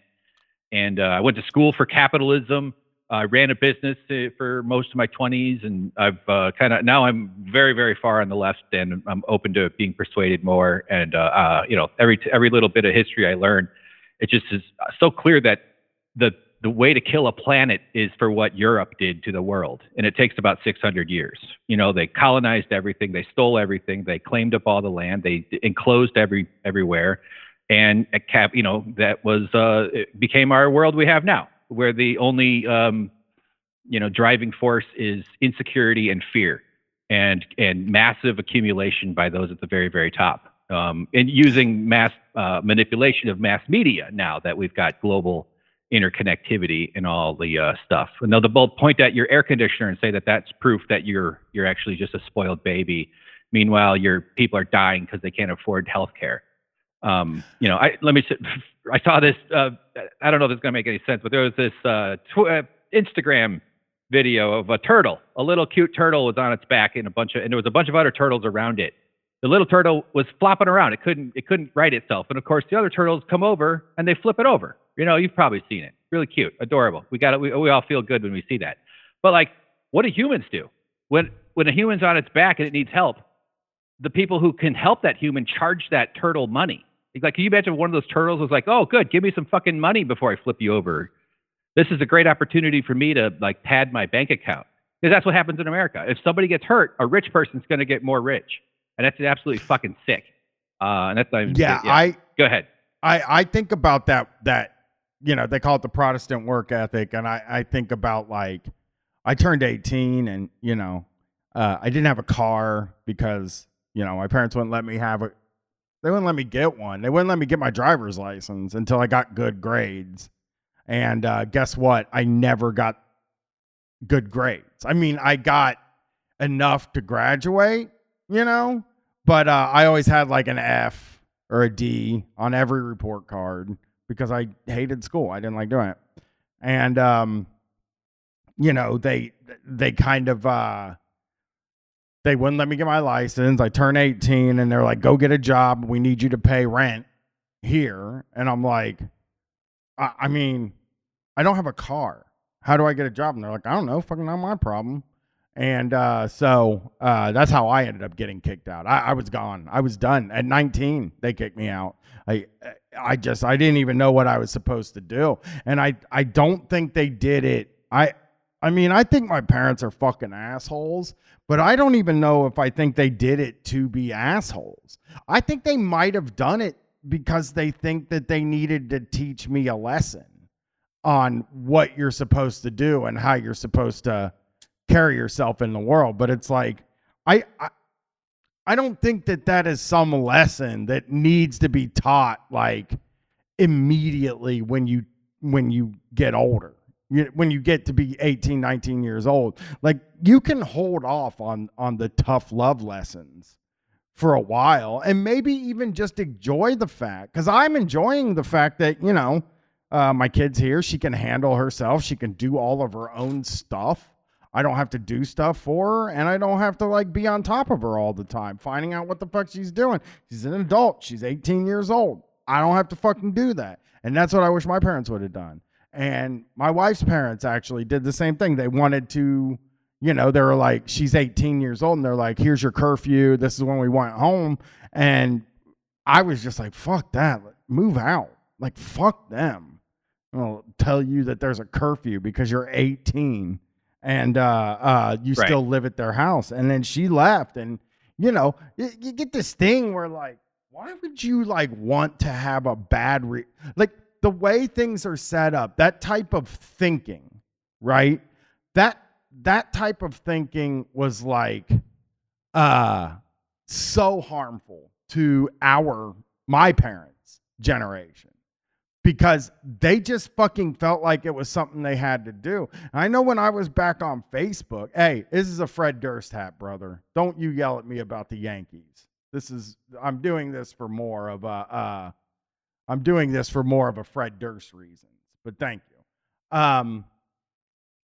and uh, i went to school for capitalism I ran a business uh, for most of my 20s, and I've uh, kind of now I'm very, very far on the left, and I'm open to being persuaded more. And uh, uh, you know, every every little bit of history I learn, it just is so clear that the the way to kill a planet is for what Europe did to the world, and it takes about 600 years. You know, they colonized everything, they stole everything, they claimed up all the land, they enclosed every everywhere, and a cap, you know, that was uh, it became our world we have now where the only um, you know driving force is insecurity and fear and and massive accumulation by those at the very very top um, and using mass uh, manipulation of mass media now that we've got global interconnectivity and all the uh, stuff and they'll both point at your air conditioner and say that that's proof that you're you're actually just a spoiled baby meanwhile your people are dying because they can't afford health care um, you know, I let me. *laughs* I saw this. Uh, I don't know if it's gonna make any sense, but there was this uh, tw- uh, Instagram video of a turtle. A little cute turtle was on its back, and a bunch of, and there was a bunch of other turtles around it. The little turtle was flopping around. It couldn't, it couldn't right itself. And of course, the other turtles come over and they flip it over. You know, you've probably seen it. Really cute, adorable. We got it. We, we all feel good when we see that. But like, what do humans do when when a human's on its back and it needs help? the people who can help that human charge that turtle money. Like, can you imagine one of those turtles was like, "Oh, good, give me some fucking money before I flip you over. This is a great opportunity for me to like pad my bank account." Because that's what happens in America. If somebody gets hurt, a rich person's going to get more rich, and that's absolutely fucking sick. Uh, and that's not even Yeah, I go ahead. I I think about that that you know they call it the Protestant work ethic, and I I think about like I turned eighteen, and you know uh, I didn't have a car because you know my parents wouldn't let me have a they wouldn't let me get one. They wouldn't let me get my driver's license until I got good grades. And uh, guess what? I never got good grades. I mean, I got enough to graduate, you know, but uh, I always had like an F or a D on every report card because I hated school. I didn't like doing it. And um, you know, they they kind of uh they wouldn't let me get my license. I turned 18 and they're like, go get a job. We need you to pay rent here. And I'm like, I, I mean, I don't have a car. How do I get a job? And they're like, I don't know. Fucking not my problem. And uh, so uh, that's how I ended up getting kicked out. I, I was gone. I was done at 19. They kicked me out. I, I just, I didn't even know what I was supposed to do. And I, I don't think they did it. I, I mean, I think my parents are fucking assholes, but I don't even know if I think they did it to be assholes. I think they might have done it because they think that they needed to teach me a lesson on what you're supposed to do and how you're supposed to carry yourself in the world. But it's like, I, I, I don't think that that is some lesson that needs to be taught like immediately when you when you get older. When you get to be 18 19 years old. Like you can hold off on on the tough love lessons for a while and maybe even just enjoy the fact because i'm enjoying the fact that you know uh, my kid's here. She can handle herself. She can do all of her own stuff i don't have to do stuff for her and i don't have to like be on top of her all the time finding out what the fuck she's doing she's an adult she's 18 years old i don't have to fucking do that and that's what i wish my parents would have done and my wife's parents actually did the same thing. They wanted to, you know, they were like, she's 18 years old, and they're like, here's your curfew. This is when we went home. And I was just like, fuck that. Move out. Like, fuck them. I'll tell you that there's a curfew because you're 18 and uh, uh, you Right. still live at their house. And then she left. And, you know, you, you get this thing where, like, why would you like want to have a bad re- like the way things are set up that type of thinking right? That that type of thinking was like uh so harmful to our my parents generation because they just fucking felt like it was something they had to do. I know when I was back on Facebook, hey, this is a Fred Durst hat, brother. Don't you yell at me about the Yankees. This is I'm doing this for more of a uh I'm doing this for more of a Fred Durst reasons. But thank you. Um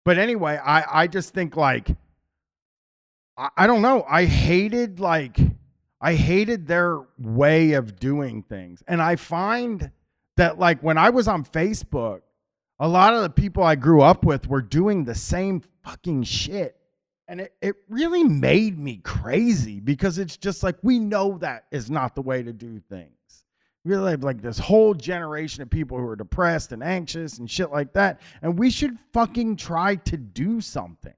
but anyway, I I just think like I, I don't know. I hated like I hated their way of doing things. And I find that like when I was on Facebook, a lot of the people I grew up with were doing the same fucking shit. And it, it really made me crazy because it's just like we know that is not the way to do things. We have like this whole generation of people who are depressed and anxious and shit like that. And we should fucking try to do something.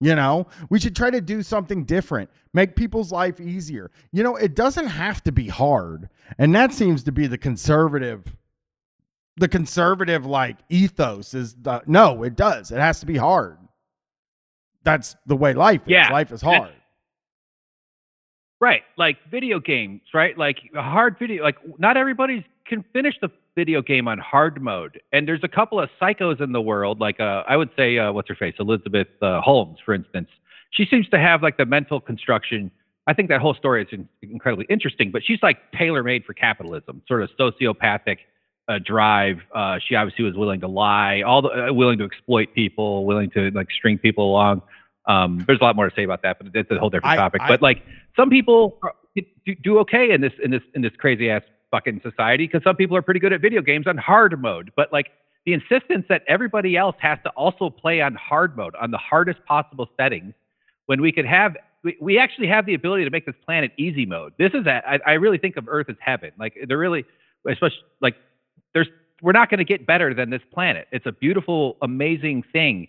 You know, we should try to do something different, make people's life easier. You know, it doesn't have to be hard. And that seems to be the conservative the conservative like ethos is the no, it does. It has to be hard. That's the way life is. Yeah. Life is hard. Right, like video games, right? Like a hard video, like not everybody can finish the video game on hard mode. And there's a couple of psychos in the world, like uh, I would say, uh, what's her face, Elizabeth uh, Holmes, for instance. She seems to have like the mental construction. I think that whole story is in- incredibly interesting, but she's like tailor made for capitalism, sort of sociopathic uh, drive. Uh, she obviously was willing to lie, all the, uh, willing to exploit people, willing to like string people along. Um, there's a lot more to say about that, but it's a whole different I- topic. I- but like some people do, do okay in this in this in this crazy ass fucking society because some people are pretty good at video games on hard mode. But like the insistence that everybody else has to also play on hard mode on the hardest possible settings when we could have we, we actually have the ability to make this planet easy mode. This is a, I, I really think of Earth as heaven. Like they're really especially like there's we're not going to get better than this planet. It's a beautiful, amazing thing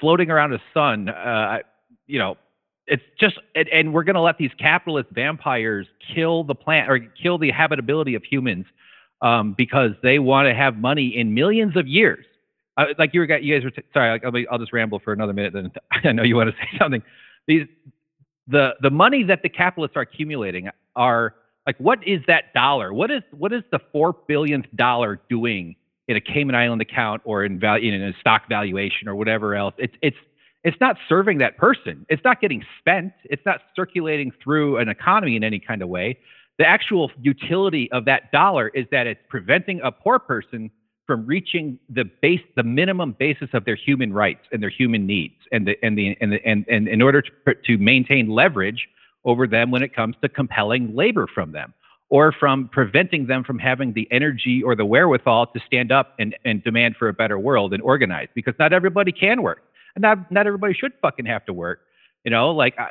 floating around a sun. Uh, you know, it's just and, and we're going to let these capitalist vampires kill the plant or kill the habitability of humans um, because they want to have money in millions of years. Uh, like you were, you guys were. T- sorry, I'll, be- I'll just ramble for another minute. Then *laughs* I know you want to say something. These the the money that the capitalists are accumulating are like what is that dollar? What is what is the four billionth dollar doing in a Cayman Island account or in value in a stock valuation or whatever else? It's it's it's not serving that person. It's not getting spent. It's not circulating through an economy in any kind of way. The actual utility of that dollar is that it's preventing a poor person from reaching the base, the minimum basis of their human rights and their human needs, and the and the and the, and, and in order to to maintain leverage over them when it comes to compelling labor from them or from preventing them from having the energy or the wherewithal to stand up and, and demand for a better world and organize because not everybody can work and not, not everybody should fucking have to work. You know like I,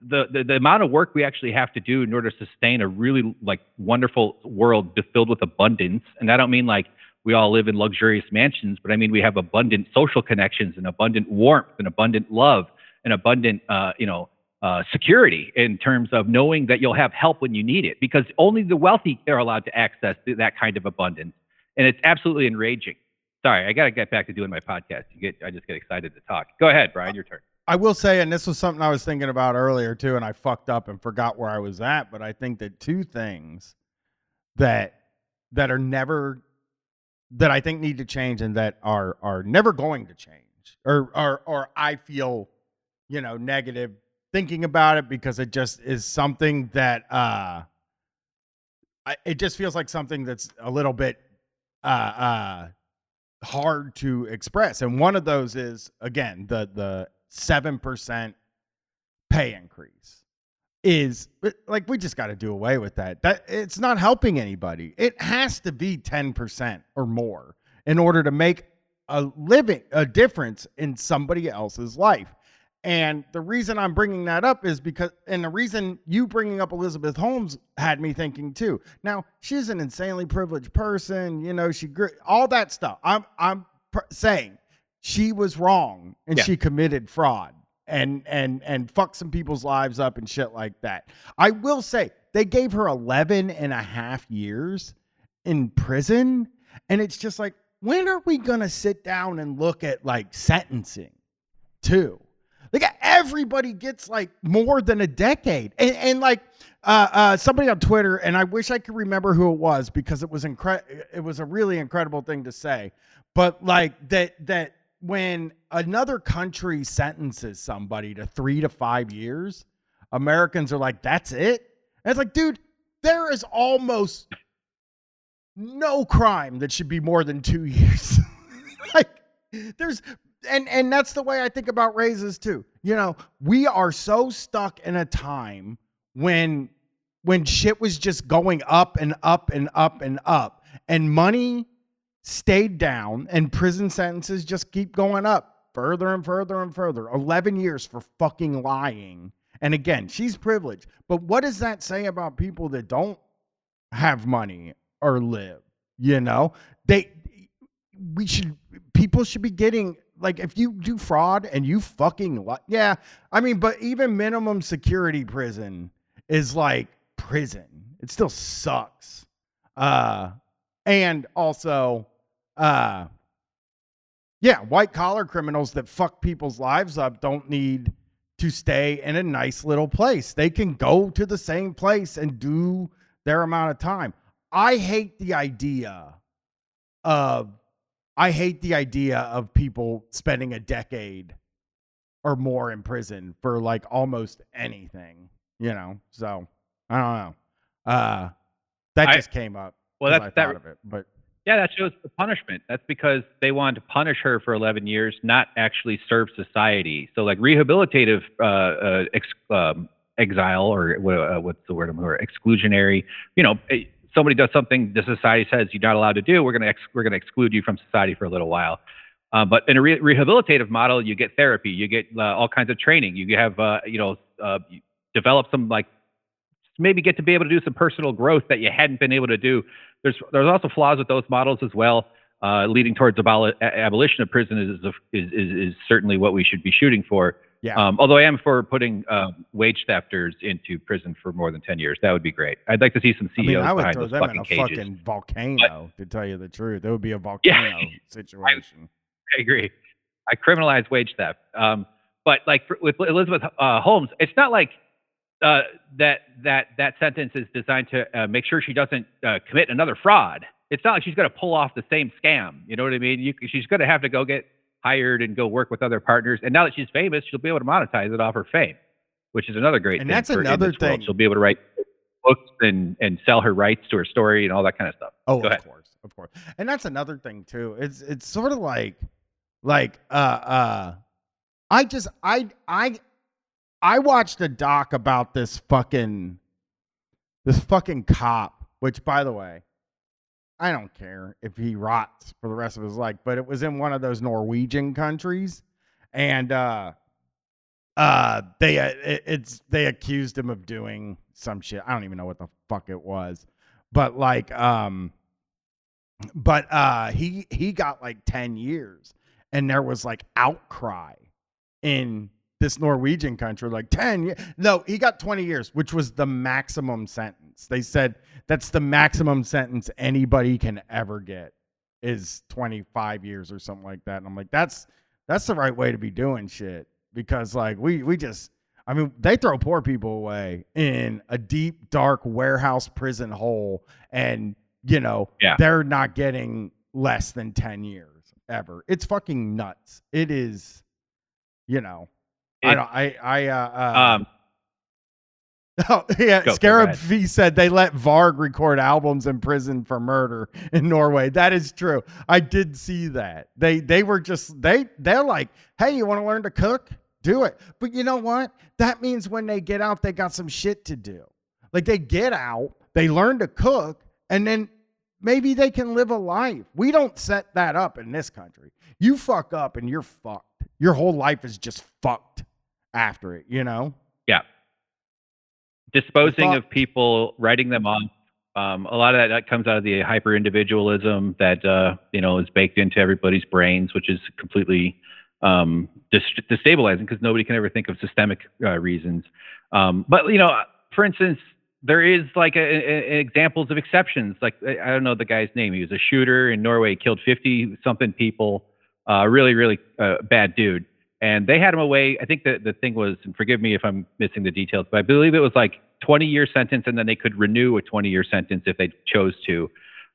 the, the the amount of work we actually have to do in order to sustain a really like wonderful world filled with abundance. And i don't mean like we all live in luxurious mansions but i mean we have abundant social connections and abundant warmth and abundant love and abundant uh, you know uh, security in terms of knowing that you'll have help when you need it because only the wealthy are allowed to access that kind of abundance and it's absolutely enraging. Sorry i got to get back to doing my podcast. You get i just get excited to talk. Go ahead brian your turn. I will say, and this was something I was thinking about earlier too, and I fucked up and forgot where I was at. But I think that two things that that are never that I think need to change and that are are never going to change, or or or I feel, you know, negative thinking about it because it just is something that uh, I, it just feels like something that's a little bit uh uh hard to express, and one of those is again the the seven percent pay increase is like we just got to do away with that. That it's not helping anybody. It has to be 10% or more in order to make a living a difference in somebody else's life. And the reason I'm bringing that up is because and the reason you bringing up Elizabeth Holmes had me thinking too. Now, she's an insanely privileged person, you know, she all that stuff. I'm I'm pr- saying she was wrong and Yeah. she committed fraud and and and fucked some people's lives up and shit like that. I will say they gave her 11 and a half years in prison and it's just like when are we gonna sit down and look at like sentencing too? Like everybody gets like more than a decade, and, and like uh, uh, somebody on Twitter, and I wish I could remember who it was because it was incre- It was a really incredible thing to say, but like that that when another country sentences somebody to three to five years, Americans are like, "That's it." And it's like, dude, there is almost no crime that should be more than two *laughs* years. like, there's and and that's the way I think about raises too. You know, we are so stuck in a time when when shit was just going up and up and up and up and money stayed down and prison sentences just keep going up further and further and further. 11 years for fucking lying. And again she's privileged but what does that say about people that don't have money or live you know? They we should people should be getting like if you do fraud and you fucking li- yeah i mean but even minimum security prison is like prison. It still sucks. Uh and also uh yeah white collar criminals that fuck people's lives up don't need to stay in a nice little place. They can go to the same place and do their amount of time. I hate the idea of I hate the idea of people spending a decade or more in prison for like almost anything, you know. So I don't know. Uh, that I- just came up. Well, that's I that. of it, but Yeah, that shows the punishment. That's because they wanted to punish her for 11 years, not actually serve society. So, like rehabilitative uh, uh, ex, um, exile, or uh, what's the word I'm? Exclusionary. You know, eh, somebody does something the society says you're not allowed to do. We're gonna ex- we're gonna exclude you from society for a little while. Uh, but in a re- rehabilitative model, you get therapy, you get uh, all kinds of training, you have uh, you know uh, you develop some like maybe get to be able to do some personal growth that you hadn't been able to do. There's there's also flaws with those models as well. Uh, leading towards aboli- a- abolition of prison is, is is is certainly what we should be shooting for. Yeah. Um, although I am for putting um, wage thefters into prison for more than ten years, that would be great. I'd like to see some I CEOs mean, I would behind throw those them in fucking a cages. fucking volcano. to tell you the truth, it would be a *laughs* volcano situation. I agree. I criminalize wage theft. Um, but like for, with Elizabeth uh, Holmes, it's not like uh, that that that sentence is designed to uh, make sure she doesn't uh, commit another fraud. It's not like she's going to pull off the same scam. You know what I mean? You, she's going to have to go get hired and go work with other partners. And now that she's famous, she'll be able to monetize it off her fame, which is another great And thing. that's another this world. thing. She'll be able to write books and and sell her rights to her story and all that kind of stuff. Oh, of course, of course. And that's another thing too. It's it's sort of like like uh uh I just I I I watched a doc about this fucking this fucking cop, which by the way, I don't care if he rots for the rest of his life, but it was in one of those Norwegian countries and uh uh they uh, it, it's they accused him of doing some shit. I don't even know what the fuck it was. But like um but uh he he got like 10 years and there was like outcry in this Norwegian country like 10. No, he got 20 years, which was the maximum sentence. They said that's the maximum sentence anybody can ever get is 25 years or something like that. And I'm like that's that's the right way to be doing shit because like we we just I mean, they throw poor people away in a deep, dark warehouse prison hole, and you know Yeah. they're not getting less than ten years ever. It's fucking nuts. It is, you know. I don't. I. I. Uh, uh, Um, *laughs* Oh, yeah, Go, Scarab. V said they let Varg record albums in prison for murder in Norway. That is true. I did see that. They they were just they they're like, "Hey, you want to learn to cook? Do it." But you know what? That means when they get out, they got some shit to do. Like they get out, they learn to cook, and then maybe they can live a life. We don't set that up in this country. You fuck up and you're fucked. Your whole life is just fucked after it, you know? yeah. Disposing of people, writing them off. Um, a lot of that, that comes out of the hyper individualism that uh, you know is baked into everybody's brains, which is completely um, destabilizing because nobody can ever think of systemic uh, reasons. Um, but you know, for instance, there is like a, a, examples of exceptions. Like I don't know the guy's name. He was a shooter in Norway, killed 50 something people. Uh, really, really uh, bad dude. And they had him away. I think the the thing was, and forgive me if I'm missing the details, but I believe it was like 20 year sentence, and then they could renew a 20 year sentence if they chose to.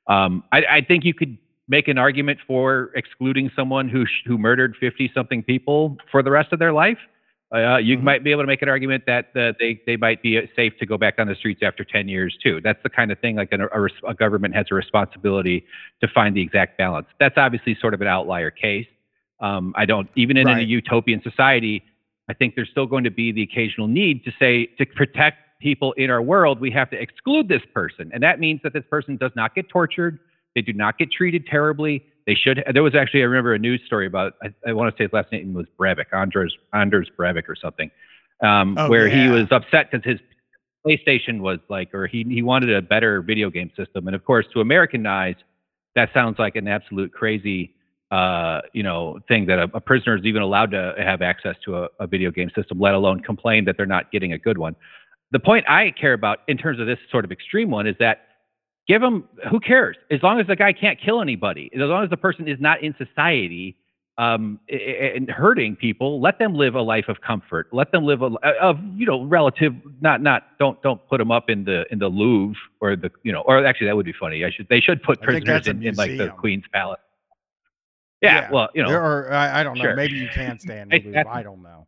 Um, I, I think you could make an argument for excluding someone who who murdered 50 something people for the rest of their life. Uh, you mm-hmm. might be able to make an argument that uh, they they might be safe to go back on the streets after 10 years too. That's the kind of thing like a, a, a government has a responsibility to find the exact balance. That's obviously sort of an outlier case. Um, I don't even in, right. a utopian society, I think there's still going to be the occasional need to say to protect people in our world, we have to exclude this person, and that means that this person does not get tortured, they do not get treated terribly they should. There was actually I remember a news story about I, I want to say his last name was Breivik, Anders Anders Breivik or something, um, oh, where yeah. he was upset because his PlayStation was like, or he he wanted a better video game system, and of course to American eyes, that sounds like an absolute crazy. Uh, you know, thing that a, a, prisoner is even allowed to have access to a, a video game system, let alone complain that they're not getting a good one. The point I care about in terms of this sort of extreme one is that give them who cares? As long as the guy can't kill anybody as long as the person is not in society um, and hurting people let them live a life of comfort. Let them live a of you know relative not not don't don't put them up in the in the louvre or the you know or actually that would be funny. I should they should put prisoners in, in, like the queen's palace yeah, yeah. well you know or I, I don't know sure. maybe you can stand the louvre i don't know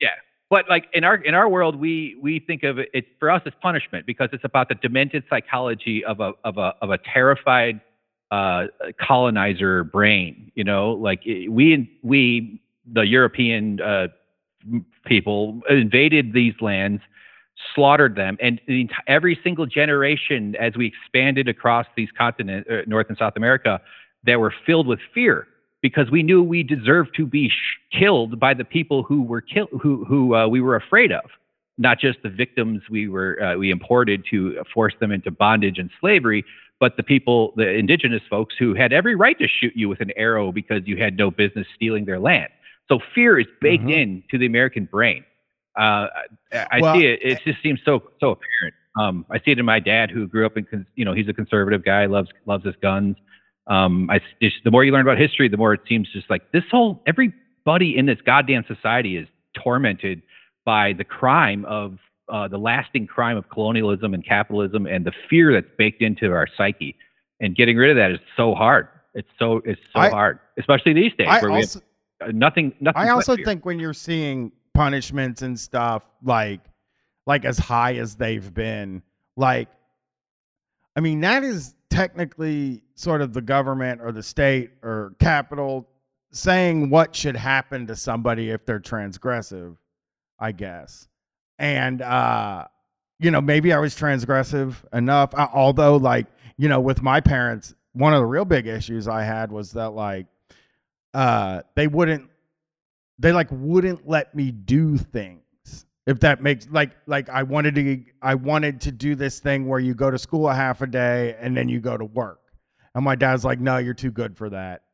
yeah but like in our in our world we we think of it, it for us as punishment because it's about the demented psychology of a of a of a terrified uh, colonizer brain you know like we we the european uh, people invaded these lands slaughtered them and every single generation as we expanded across these continents uh, north and south america they were filled with fear because we knew we deserved to be sh- killed by the people who were killed, who who uh, we were afraid of, not just the victims we were uh, we imported to force them into bondage and slavery, but the people, the indigenous folks who had every right to shoot you with an arrow because you had no business stealing their land. So fear is baked mm-hmm. into the American brain. Uh, I well, see it. It just seems so so apparent. Um, I see it in my dad, who grew up in, you know, he's a conservative guy, loves loves his guns um, I just, the more you learn about history, the more it seems just like this whole everybody in this goddamn society is tormented by the crime of uh, the lasting crime of colonialism and capitalism and the fear that's baked into our psyche. And getting rid of that is so hard. It's so it's so I, hard, especially these days I where also, we have nothing. Nothing. I also think when you're seeing punishments and stuff like like as high as they've been, like I mean that is technically sort of the government or the state or capital saying what should happen to somebody if they're transgressive, I guess. And uh you know, maybe I was transgressive enough. Uh, although, like, you know, with my parents, one of the real big issues I had was that, like, uh, they wouldn't, they like wouldn't let me do things if that makes like like I wanted to I wanted to do this thing where you go to school a half a day and then you go to work. And my dad's like, "No, you're too good for that."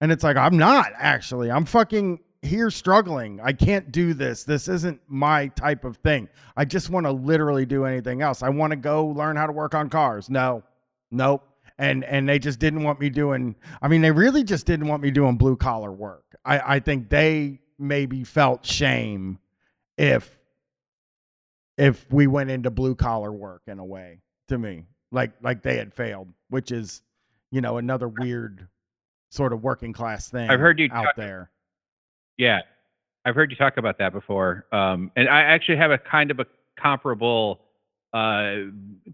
And it's like, "I'm not actually. I'm fucking here struggling. I can't do this. This isn't my type of thing. I just want to literally do anything else. I want to go learn how to work on cars." No. Nope. And and they just didn't want me doing I mean, they really just didn't want me doing blue collar work. I I think they maybe felt shame if if we went into blue collar work in a way to me like like they had failed which is you know another weird sort of working class thing i've heard you out talk, there yeah i've heard you talk about that before um, and i actually have a kind of a comparable uh,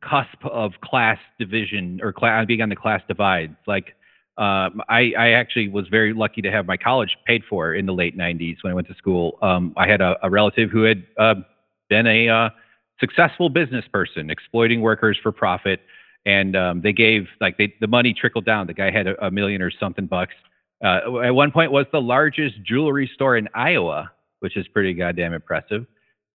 cusp of class division or class being on the class divide like um, I, I, actually was very lucky to have my college paid for in the late 90s when I went to school. Um, I had a, a, relative who had uh, been a uh, successful business person exploiting workers for profit. And um, they gave like they, the money trickled down. The guy had a, a million or something bucks. Uh, at one point was the largest jewelry store in Iowa, which is pretty goddamn impressive.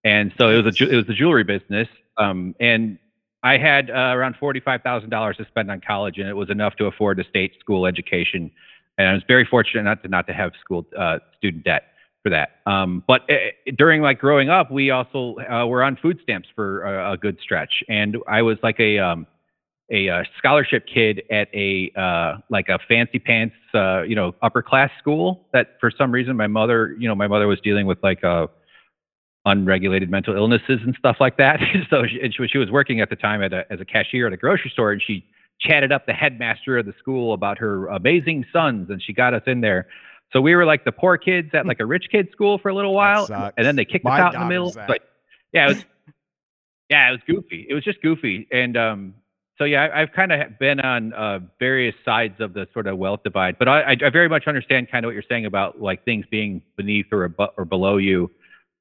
And so it was a it was the jewelry business. Um, and I had uh, around forty five thousand dollars to spend on college, and it was enough to afford a state school education. And I was very fortunate not to not to have school uh, student debt for that. Um, but uh, during like growing up, we also uh, were on food stamps for a, a good stretch, and I was like a um, a uh, scholarship kid at a uh, like a fancy pants, uh, you know, upper class school. That for some reason my mother, you know, my mother was dealing with like uh, unregulated mental illnesses and stuff like that. *laughs* so she, and she, she was working at the time at a, as a cashier at a grocery store, and she chatted up the headmaster of the school about her amazing sons, and she got us in there. So we were like the poor kids at like a rich kid school for a little while, and then they kicked My us out in the middle. But yeah, it was yeah, it was goofy. It was just goofy, and um, so yeah, I, I've kind of been on uh, various sides of the sort of wealth divide, but I, I, I very much understand kind of what you're saying about like things being beneath or above or below you.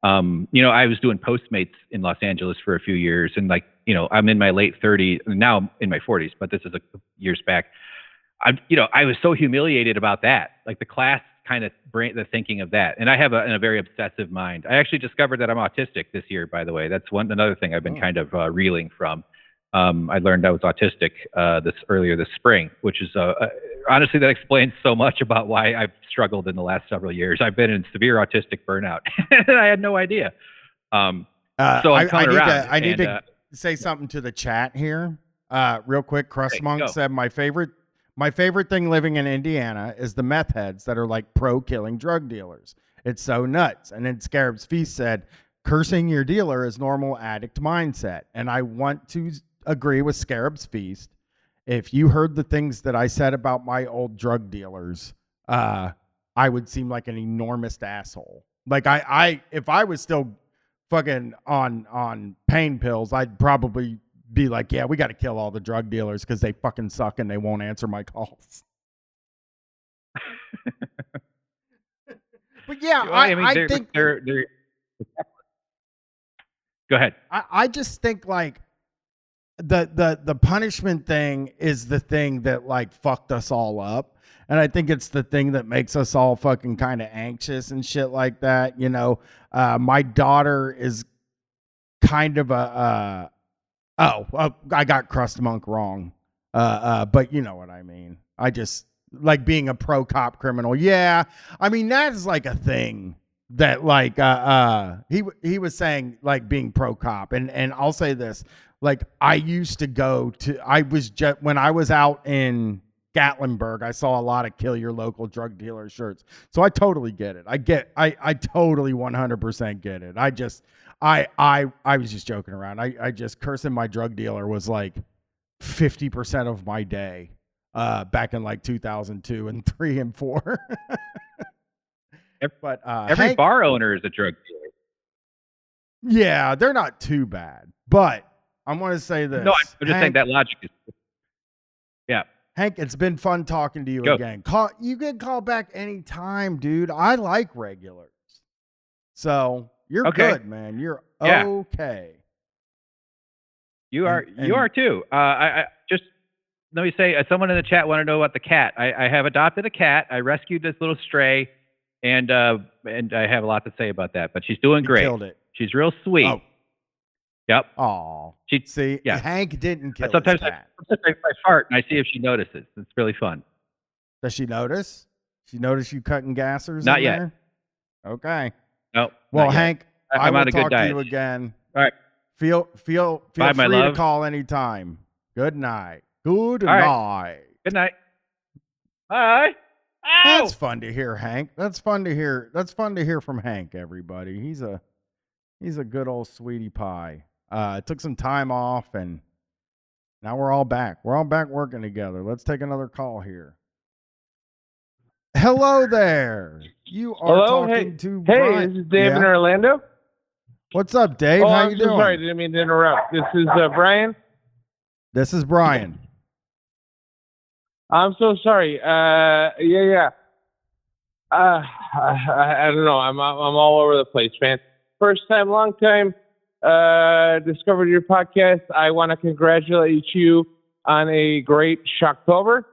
Um, you know, I was doing Postmates in Los Angeles for a few years, and like, you know, I'm in my late 30s now, I'm in my 40s, but this is a years back. I, you know, I was so humiliated about that. Like the class kind of brain, the thinking of that, and I have a, a very obsessive mind. I actually discovered that I'm autistic this year, by the way. That's one another thing I've been Oh. kind of uh, reeling from. Um, I learned I was autistic uh, this earlier this spring, which is uh, uh, honestly that explains so much about why I've struggled in the last several years. I've been in severe autistic burnout, *laughs* and I had no idea. Um, Uh, so I, I'm I coming need to I need and, to uh, say something to the chat here. Uh, real quick, Crust Monk said my favorite my favorite thing living in Indiana is the meth heads that are like pro killing drug dealers. It's so nuts. And then Scarab's Feast said, cursing your dealer is normal addict mindset. And I want to agree with Scarab's Feast. If you heard the things that I said about my old drug dealers, uh, I would seem like an enormous asshole. Like I, I if I was still fucking on on pain pills, I'd probably be like, yeah, we got to kill all the drug dealers because they fucking suck and they won't answer my calls. *laughs* but yeah, well, I, mean, I they're, think they're, they're. Go ahead. I, I just think like the the the punishment thing is the thing that like fucked us all up. And I think it's the thing that makes us all fucking kind of anxious and shit like that. You know, uh, my daughter is kind of a uh, oh, uh, I got Crust Monk wrong. Uh, uh, but you know what I mean. I just like being a pro cop criminal. Yeah, I mean that is like a thing that like uh uh he he was saying like being pro cop and and I'll say this like I used to go to I was just when I was out in Gatlinburg I saw a lot of kill your local drug dealer shirts so I totally get it I get I I totally 100% get it I just I I I was just joking around I I just cursing my drug dealer was like 50% of my day uh back in like 2002 and *laughs* 3 and 4 but uh Every Hank- bar owner is a drug dealer. yeah, they're not too bad. But I want to say this. No, I'm just saying that logic is. *laughs* Yeah. Hank, it's been fun talking to you Go. again. Call you can call back anytime, dude. I like regulars. So you're Okay. good, man. You're Yeah. okay. You are And- and- you are too. Uh, I, I just let me say, uh, someone in the chat want to know about the cat. I, I have adopted a cat. I rescued this little stray, and uh, and I have a lot to say about that. But she's doing great. killed it. She's real sweet. Oh, Yep. aw. She See, Yeah. Hank didn't kill sometimes his I, sometimes I fart and I see if she notices. It's really fun. Does she notice? She notice you cutting gassers? Not in yet. there? Okay. No. Well. Hank, I- I I'm will on a good talk to you again. All right. Feel feel feel Bye, free to call anytime. Good night. Good All right. night. Good night. Bye. Ow! That's fun to hear, Hank. That's fun to hear. That's fun to hear from Hank. Everybody, he's a he's a good old sweetie pie. Uh, took some time off, and now we're all back. We're all back working together. Let's take another call here. Hello there. You are Hello? talking Hey- to Hey, Brian. this is Dave in Orlando. What's up, Dave? oh, How I'm you so doing? sorry. Didn't mean to interrupt. This is uh, Brian. This is Brian. I'm so sorry. Uh, yeah, yeah. Uh, I, I don't know. I'm I'm all over the place, man. First time, long time. Uh, discovered your podcast. I want to congratulate you on a great Shocktober,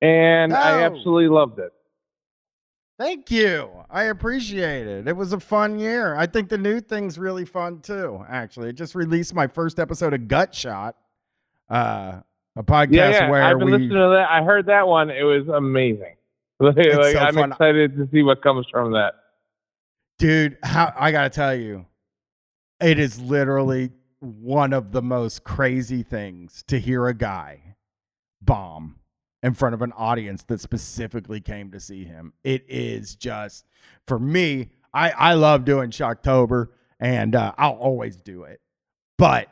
and I Oh. absolutely loved it. Thank you. I appreciate it. It was a fun year. I think the new thing's really fun too. Actually, I just released my first episode of Gut Shot, uh, a podcast Yeah, yeah. where I've been we. listening to that. I heard that one. It was amazing. *laughs* Like, like, so I'm fun. excited to see what comes from that. Dude, how I gotta tell you, it is literally one of the most crazy things to hear a guy bomb in front of an audience that specifically came to see him. It is just for me. I I love doing Shocktober, and uh, I'll always do it. But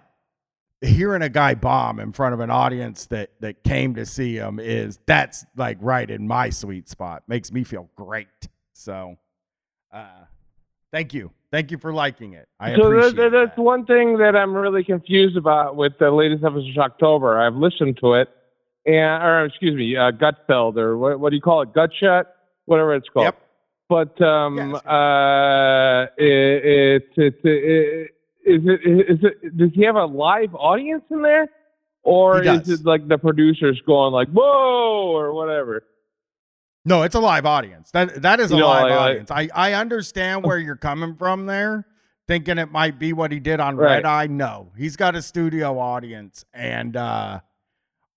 hearing a guy bomb in front of an audience that that came to see him is that's like right in my sweet spot. Makes me feel great. So, uh, thank you, thank you for liking it. I so appreciate that, that's that. one thing that I'm really confused about with the latest episode of October. I've listened to it, and or excuse me, uh, Gutfeld or what, what do you call it? Gutshot, whatever it's called. Yep. But um, Yes. uh, it, it, it, it, is it is it does he have a live audience in there, or is it like the producers going like whoa or whatever? No, it's a live audience. That that is a You know, live like- audience. I I understand where you're coming from there, thinking it might be what he did on Right. Red Eye. No, he's got a studio audience, and uh,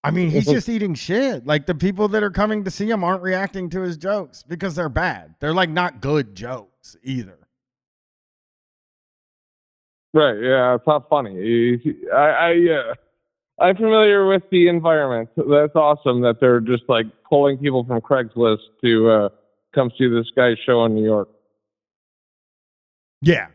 I mean he's *laughs* just eating shit. Like the people that are coming to see him aren't reacting to his jokes because they're bad. They're like not good jokes either. Right. Yeah, it's not funny. I, I, uh, I'm familiar with the environment. That's awesome that they're just like pulling people from Craigslist to uh, come see this guy's show in New York. Yeah.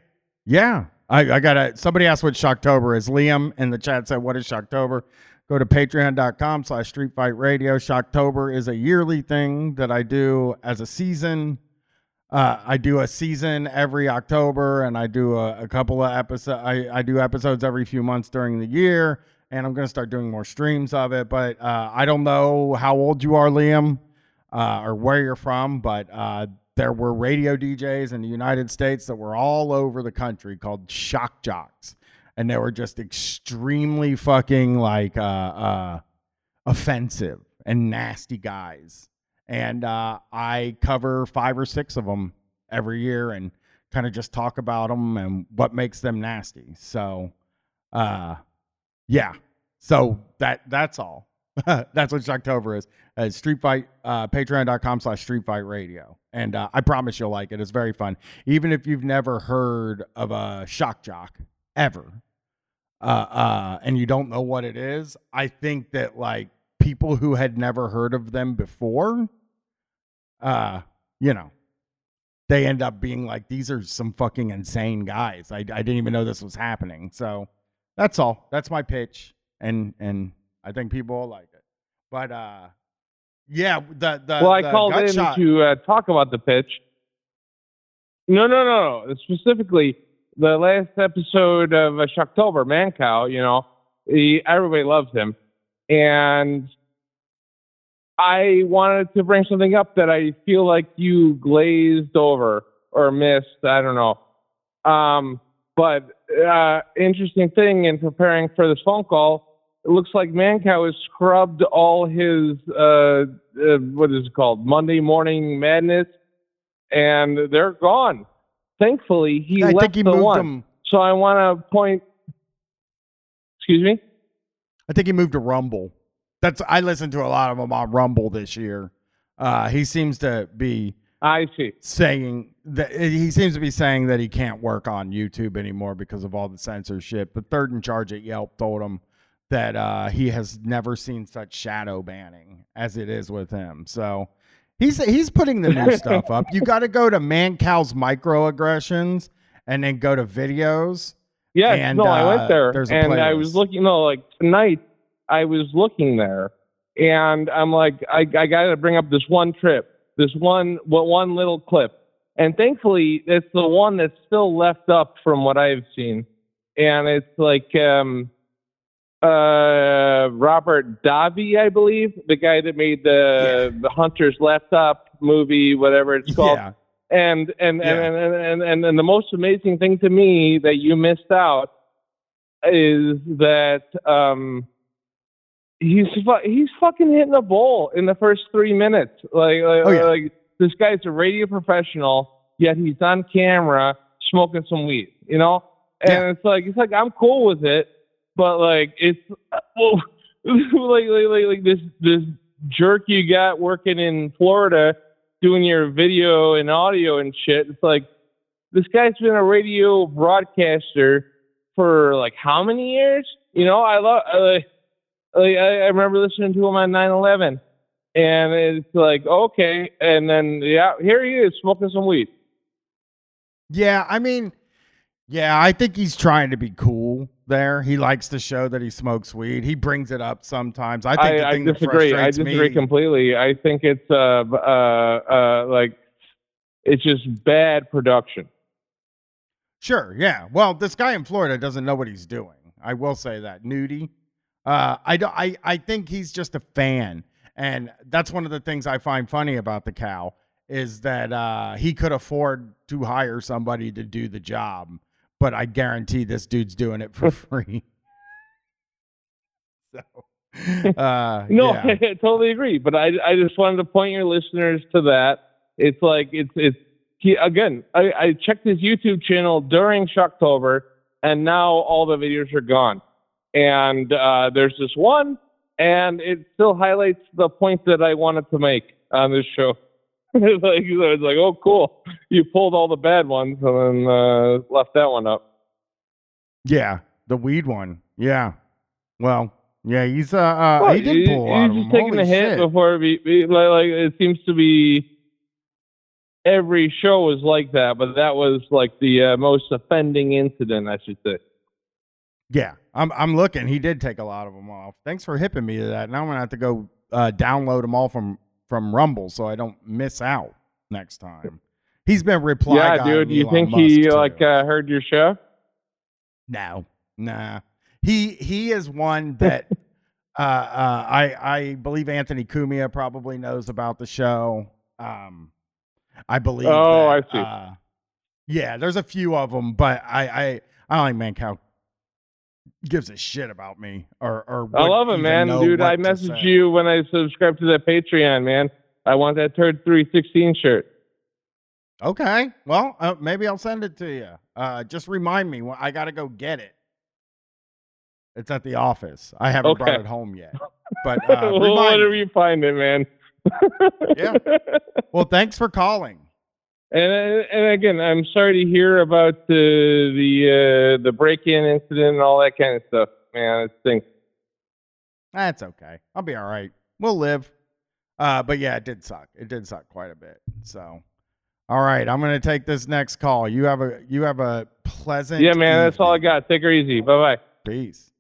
Yeah. I, I got to somebody asked what Shocktober is. Liam in the chat said, What is Shocktober? Go to patreon.com slash street fight radio. Shocktober is a yearly thing that I do as a season. Uh, I do a season every October and I do a, a couple of episodes. I, I do episodes every few months during the year and I'm going to start doing more streams of it. But uh, I don't know how old you are, Liam, uh, or where you're from, but uh, there were radio DJs in the United States that were all over the country called shock jocks. And they were just extremely fucking like uh, uh, offensive and nasty guys. And uh, I cover five or six of them every year and kind of just talk about them and what makes them nasty. So, uh, yeah. So that that's all. *laughs* that's what Shocktober is. Uh, Street Fight, uh, patreon.com slash Street Fight Radio. And uh, I promise you'll like it. It's very fun. Even if you've never heard of a shock jock ever, uh, uh, and you don't know what it is, I think that like people who had never heard of them before, uh, you know, they end up being like, these are some fucking insane guys. I, I didn't even know this was happening. So that's all. That's my pitch. And, and I think people will like it. But, uh, yeah, the, the, well, I the called in shot- to uh, talk about the pitch. No, no, no, no. Specifically, the last episode of uh, Shocktober, you know, he, everybody loves him. And I wanted to bring something up that I feel like you glazed over or missed. I don't know. Um, but uh, interesting thing in preparing for this phone call, it looks like Mancow has scrubbed all his uh, uh, what is it called Monday Morning Madness, and they're gone. Thankfully, he I left think he the moved one. them. So I want to point. Excuse me. I think he moved to Rumble. That's I listened to a lot of them on Rumble this year. Uh, he seems to be I see. saying that he seems to be saying that he can't work on YouTube anymore because of all the censorship. The third in charge at Yelp told him that uh, he has never seen such shadow banning as it is with him. So he's he's putting the new stuff up. You *laughs* got to go to Mancow's microaggressions and then go to videos. Yeah, And, no, I uh, went there, and I was looking. No, like tonight, I was looking there, and I'm like, I, I got to bring up this one trip, this one, what one little clip, and thankfully, it's the one that's still left up from what I've seen, and it's like, um, uh, Robert Davi, I believe, the guy that made the the Hunter's Laptop movie, whatever it's called. Yeah. And and, Yeah. and, and, and, and and the most amazing thing to me that you missed out is that um, he's he's fucking hitting a bowl in the first three minutes. Like like, Oh, yeah. like this guy's a radio professional, yet he's on camera smoking some weed. You know, and Yeah. it's like it's like I'm cool with it, but like it's *laughs* well, like, like like like this this jerk you got working in Florida doing your video and audio and shit. It's like this guy's been a radio broadcaster for like how many years? You know, I love. Uh, like, I, I remember listening to him on 9/11, and it's like okay, and then yeah, here he is smoking some weed. Yeah, I mean, yeah, I think he's trying to be cool there. He likes to show that he smokes weed. He brings it up sometimes. I think I, the I disagree. I disagree me- completely. I think it's uh uh uh like it's just bad production. Sure, yeah. Well, this guy in Florida doesn't know what he's doing. I will say that. Nudie. Uh, I, do, I, I think he's just a fan. And that's one of the things I find funny about the cow is that uh, he could afford to hire somebody to do the job. But I guarantee this dude's doing it for *laughs* free. so, *laughs* uh, No, *laughs* yeah. I totally agree. But I I just wanted to point your listeners to that. It's like it's it's he again. I, I checked his YouTube channel during Shocktober, and now all the videos are gone. And uh, there's this one, and it still highlights the point that I wanted to make on this show. It's *laughs* like it's like oh cool, you pulled all the bad ones and then uh, left that one up. Yeah, the weed one. Yeah. Well, yeah, he's uh, uh Well, he did pull a lot he's just taking Holy a hit shit. before be, be- like, like it seems to be every show is like that, but that was like the uh, most offending incident, I should say. Yeah, I'm I'm looking. He did take a lot of them off. Thanks for hipping me to that. Now I'm gonna have to go uh, download them all from from Rumble so I don't miss out next time. He's been reply. yeah, dude, you Elon think Musk, he too. like uh, heard your show? No, nah. He he is one that *laughs* uh, uh, I I believe Anthony Cumia probably knows about the show. Um, I believe. Oh, that, I see. Uh, yeah, there's a few of them, but I I I don't think Mancow gives a shit about me or or. I love it, man, dude. I messaged you when I subscribed to that Patreon, man. I want that Turd three sixteen shirt. Okay, well uh, maybe I'll send it to you. Uh, just remind me. when I got to go get it. It's at the office. I haven't brought it home yet. *laughs* But uh, Well, me. you find it, man. Yeah. *laughs* Well, thanks for calling. And and again, I'm sorry to hear about the the uh, the break-in incident and all that kind of stuff, man. It stinks. That's okay. I'll be all right. We'll live. Uh, but yeah, it did suck. It did suck quite a bit. So, all right, I'm gonna take this next call. You have a you have a pleasant. Yeah, man. That's all I got. Take her easy. Bye bye. Peace.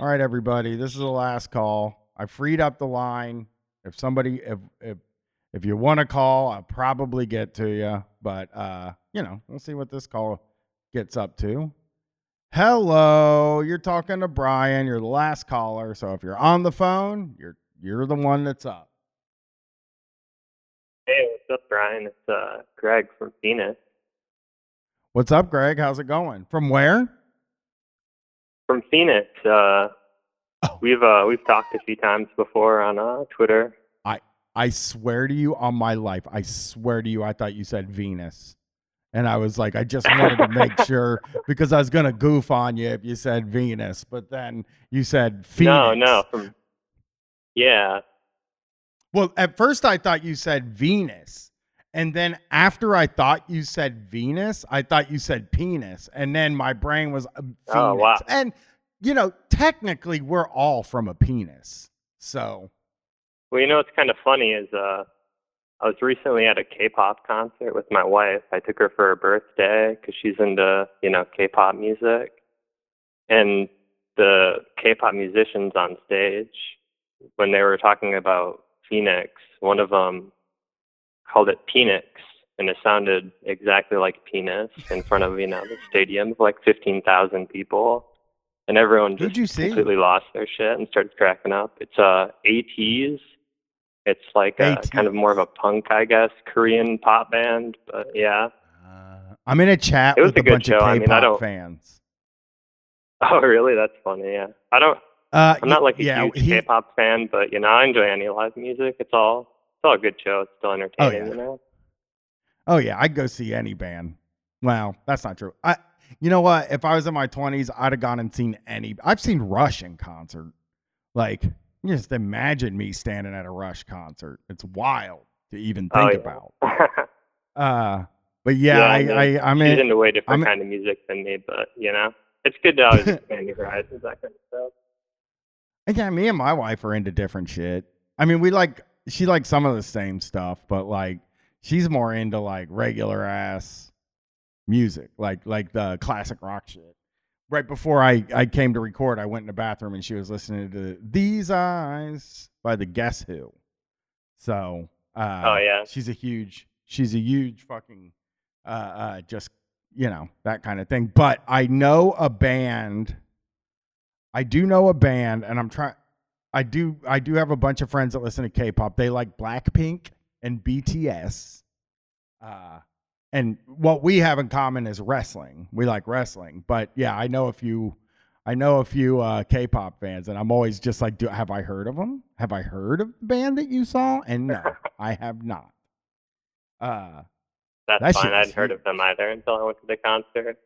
All right, everybody. This is the last call. I freed up the line. If somebody, if if if you want to call, I'll probably get to you. But uh, you know, we'll see what this call gets up to. Hello, you're talking to Brian. You're the last caller. So if you're on the phone, you're you're the one that's up. Hey, what's up, Brian? It's uh, Greg from Phoenix. What's up, Greg? How's it going? From where? From Phoenix. Uh, Oh. we've uh, we've talked a few times before on uh, Twitter. I swear to you on my life, I swear to you, I thought you said Venus. And I was like, I just wanted to make *laughs* sure because I was going to goof on you if you said Venus, but then you said Phoenix. No, no, from yeah. Well, at first I thought you said Venus. And then after I thought you said Venus, I thought you said penis. And then my brain was uh, Venus. Oh, wow. And, you know, technically we're all from a penis. So, Well, you know what's kind of funny is uh, I was recently at a K-pop concert with my wife. I took her for her birthday because she's into you know K-pop music, and the K-pop musicians on stage when they were talking about Phoenix, one of them called it Penix, and it sounded exactly like penis in front of you know the stadium of like fifteen thousand people, and everyone just completely lost their shit and started cracking up. It's uh ATEEZ. It's like a, kind of more of a punk, I guess, Korean pop band. But yeah. uh, I'm in a chat It was with a a bunch show. of I K-pop mean, I don't- fans. *laughs* Oh, really? That's funny. Yeah. I don't. Uh, I'm not like a yeah, huge he- K-pop fan, but you know, I enjoy any live music. It's all. It's all a good show. It's still entertaining. Oh yeah. You know. Oh yeah, I'd go see any band. Well, that's not true. I, you know what? If I was in my twenties, I'd have gone and seen any. I've seen Rush in concert. Like, just imagine me standing at a Rush concert. It's wild to even Oh, think yeah. about. *laughs* Uh, but yeah, Yeah, I, I mean, I, I'm She's in, into way different I'm- kind of music than me, but you know, it's good to always *laughs* expand your horizons, that kind of stuff. Yeah, me and my wife are into different shit. I mean, we like she likes some of the same stuff, but like she's more into like regular ass music, like like the classic rock shit. Right before I I came to record, I went in the bathroom and she was listening to These Eyes by the Guess Who. So, uh Oh, yeah. she's a huge she's a huge fucking uh uh just you know, that kind of thing. But I know a band I do know a band, and I'm trying. I do. I do have a bunch of friends that listen to K-pop. They like Blackpink and BTS. Uh, and what we have in common is wrestling. We like wrestling, but yeah, I know a few. I know a few uh, K-pop fans, and I'm always just like, do, "Have I heard of them? Have I heard of the band that you saw?" And no, I have not. Uh, That's That fine. I hadn't heard of them either until I went to the concert.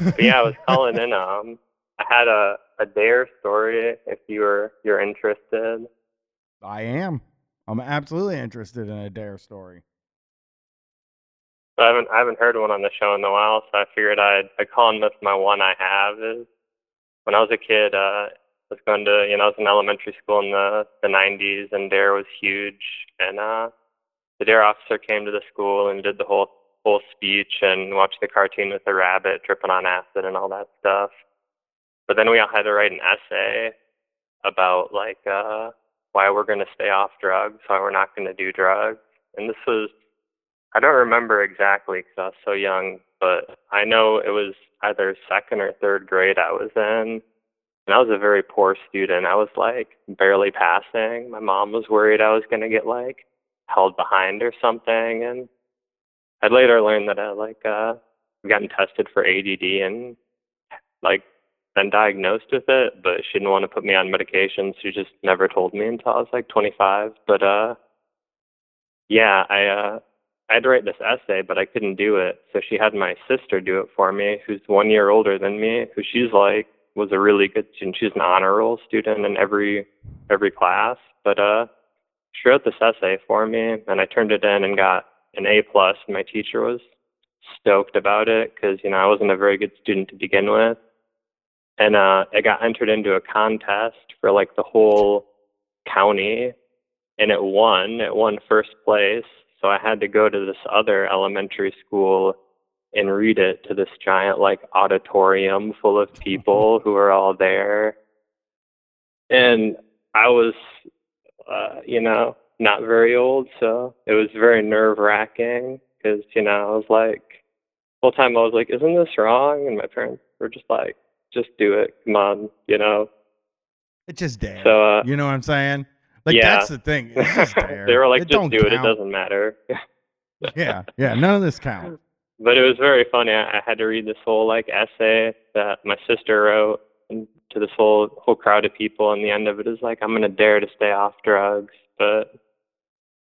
But yeah, I was calling in. Um, I had a a dare story. If you were you're interested. I am. I'm absolutely interested in a dare story. I haven't I haven't heard one on the show in a while, so I figured I'd I'd call in with my one I have is when I was a kid, uh I was going to you know, I was in elementary school in the the nineties and Dare was huge and uh the Dare officer came to the school and did the whole whole speech and watched the cartoon with the rabbit tripping on acid and all that stuff. But then we all had to write an essay about like uh why we're gonna stay off drugs, why we're not gonna do drugs. And this was I don't remember exactly because I was so young, but I know it was either second or third grade I was in. And I was a very poor student. I was like barely passing. My mom was worried I was going to get like held behind or something. And I later learned that I like uh gotten tested for ADD and like been diagnosed with it, but she didn't want to put me on medication. She just never told me until I was like 25. But uh, yeah, I uh, I had to write this essay, but I couldn't do it. So she had my sister do it for me, who's one year older than me, who she's like was a really good student. She's an honor roll student in every every class. But uh she wrote this essay for me and I turned it in and got an A plus and my teacher was stoked about it because, you know, I wasn't a very good student to begin with. And uh it got entered into a contest for like the whole county and it won. It won first place. So I had to go to this other elementary school and read it to this giant like auditorium full of *laughs* people who were all there. And I was, uh, you know, not very old, so it was very nerve wracking because, you know, I was like, the whole time I was like, isn't this wrong? And my parents were just like, just do it. Come on, you know. It's just dare. So, uh, you know what I'm saying? Like yeah. that's the thing. It's just *laughs* dare. they were like, It just do it. It doesn't matter. *laughs* Yeah, yeah. None of this counts. *laughs* but it was very funny. I, I had to read this whole like essay that my sister wrote and to this whole whole crowd of people, and the end of it is like, I'm gonna dare to stay off drugs. But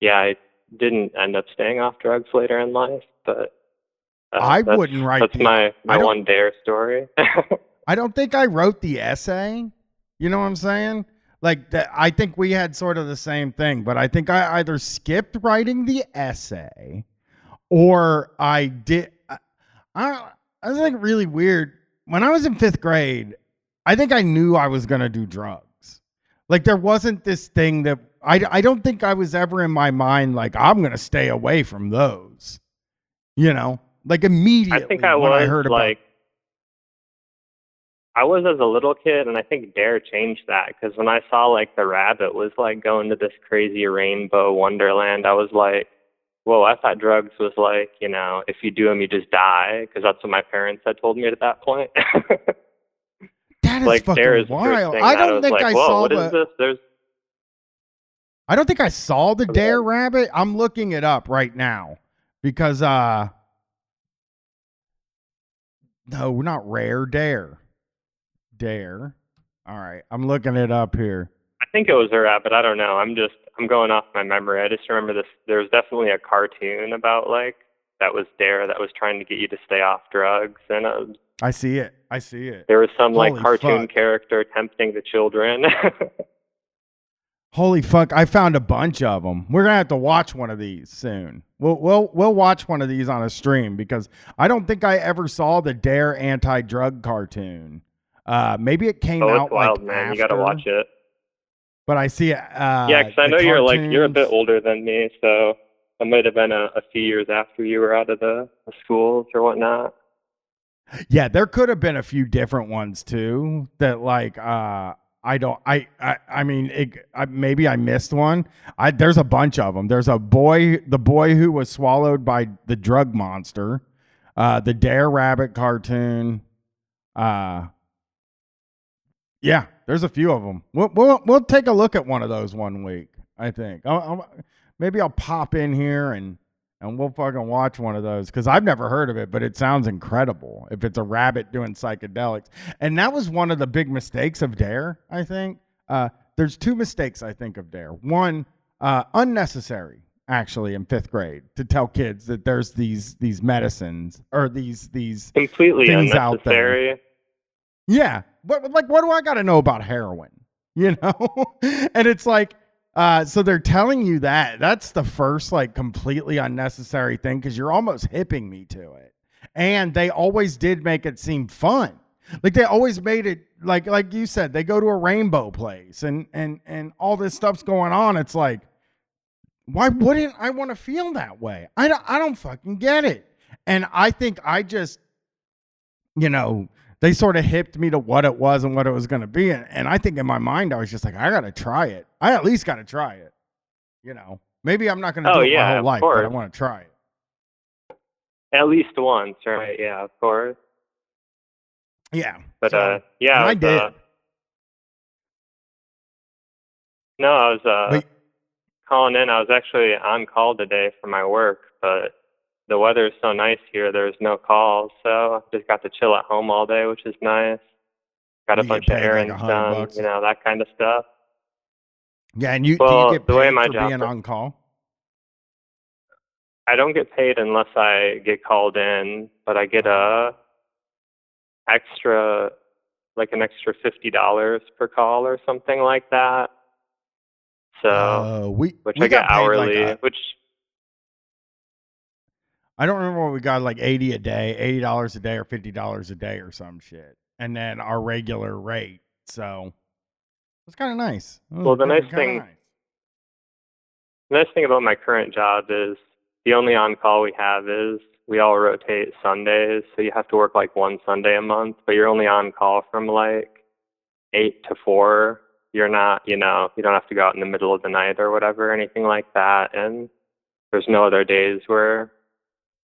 yeah, I didn't end up staying off drugs later in life. But uh, I wouldn't write That's the- my my one dare story. I don't think I wrote the essay. You know what I'm saying? Like that, I think we had sort of the same thing, but I think I either skipped writing the essay, or I did. I, I, was like really weird when I was in fifth grade. I think I knew I was gonna do drugs. Like there wasn't this thing that I. I don't think I was ever in my mind like I'm gonna stay away from those. You know, like immediately I think I when was I heard about like, I was as a little kid, and I think Dare changed that because when I saw like the rabbit was like going to this crazy rainbow wonderland, I was like, whoa, I thought drugs was like, you know, if you do them, you just die because that's what my parents had told me at that point. *laughs* that is like fucking Dare is wild. I don't was think like, I saw what the. is this? There's I don't think I saw the. Dare Rabbit. I'm looking it up right now because uh no, not rare Dare. Dare. All right, I'm looking it up here. I think it was a but I don't know. I'm just I'm going off my memory. I just remember this. There was definitely a cartoon about like that was Dare that was trying to get you to stay off drugs, and uh, I see it. I see it. there was some like cartoon fuck. character tempting the children. *laughs* Holy fuck! I found a bunch of them. We're gonna have to watch one of these soon. We'll we'll we'll watch one of these on a stream because I don't think I ever saw the Dare anti-drug cartoon. Uh, maybe it came Oh, out wild, like man. You gotta after, watch it. But I see it. Uh, yeah, 'cause I know you're like you're a bit older than me, so it might have been a, a few years after you were out of the, the schools or whatnot. Yeah, there could have been a few different ones too. That like uh I don't I I, I mean it, I, maybe I missed one. I there's a bunch of them. There's a boy the boy who was swallowed by the drug monster. Uh the Dare Rabbit cartoon. Uh Yeah, there's a few of them. We'll we'll, we'll take a look at one of those one week, I think. I'll, I'll, maybe I'll pop in here and and we'll fucking watch one of those because I've never heard of it, but it sounds incredible. If it's a rabbit doing psychedelics, and that was one of the big mistakes of Dare, I think. Uh, there's two mistakes I think of Dare. One, uh, unnecessary actually in fifth grade to tell kids that there's these these medicines or these these Completely Things out there. unnecessary. yeah. What like what do I got to know about heroin? *laughs* You know? and it's like uh so they're telling you that. That's the first like completely unnecessary thing cuz you're almost hipping me to it. And they always did make it seem fun. Like they always made it like like you said they go to a rainbow place and and and all this stuff's going on. It's like why wouldn't I want to feel that way? I don't, I don't fucking get it. And I think I just, you know, they sort of hipped me to what it was and what it was going to be. And, and I think in my mind, I was just like, I got to try it. I at least got to try it. You know, maybe I'm not going to Oh, do it yeah, my whole life, but I want to try it. At least once, right? Yeah, of course. Yeah. But So- uh, yeah, I did. Uh, no, I was uh, Wait. calling in. I was actually on call today for my work, but the weather is so nice here. There's no calls, so I just got to chill at home all day, which is nice. Got a You bunch of paid like errands done, bucks? you know, that kind of stuff. Yeah. And you, Well, do you get the paid way my for job being on call? I don't get paid unless I get called in, but I get a extra, like an extra fifty dollars per call or something like that. So, Uh, we, which we I get got like hourly, a- which I don't remember what we got like 80 a day, $80 a day or $50 a day or some shit. And then our regular rate. So it's kind of nice. Well, the nice thing- nice. the nice thing about my current job is the only on call we have is we all rotate Sundays, so you have to work like one Sunday a month, but you're only on call from like eight to four. You're not, you know, you don't have to go out in the middle of the night or whatever, anything like that. And there's no other days where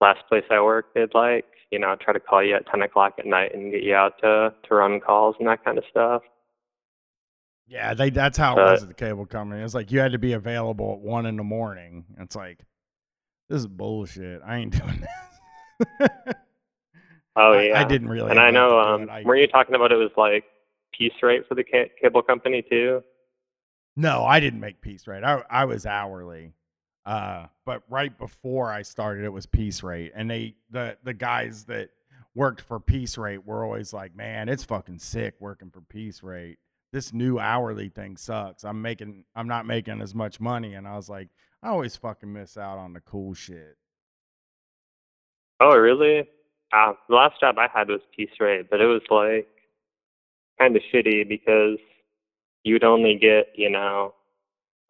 last place I worked they'd like, you know, try to call you at ten o'clock at night and get you out to to run calls and that kind of stuff. Yeah, they, that's how it Uh, was at the cable company. It's like you had to be available at one in the morning. It's like, this is bullshit. I ain't *laughs* doing this. Oh I- yeah. I, didn't really. And I know, um. I- were you talking about it was like piece rate for the ca- cable company too? No, I didn't make piece rate. I I was hourly. Uh, but right before I started, it was piece rate, and they the the guys that worked for piece rate were always like, "Man, it's fucking sick working for piece rate. This new hourly thing sucks. I'm making I'm not making as much money." And I was like, I always fucking miss out on the cool shit. Oh, really? Uh, the last job I had was piece rate, but it was like kind of shitty because you'd only get, you know,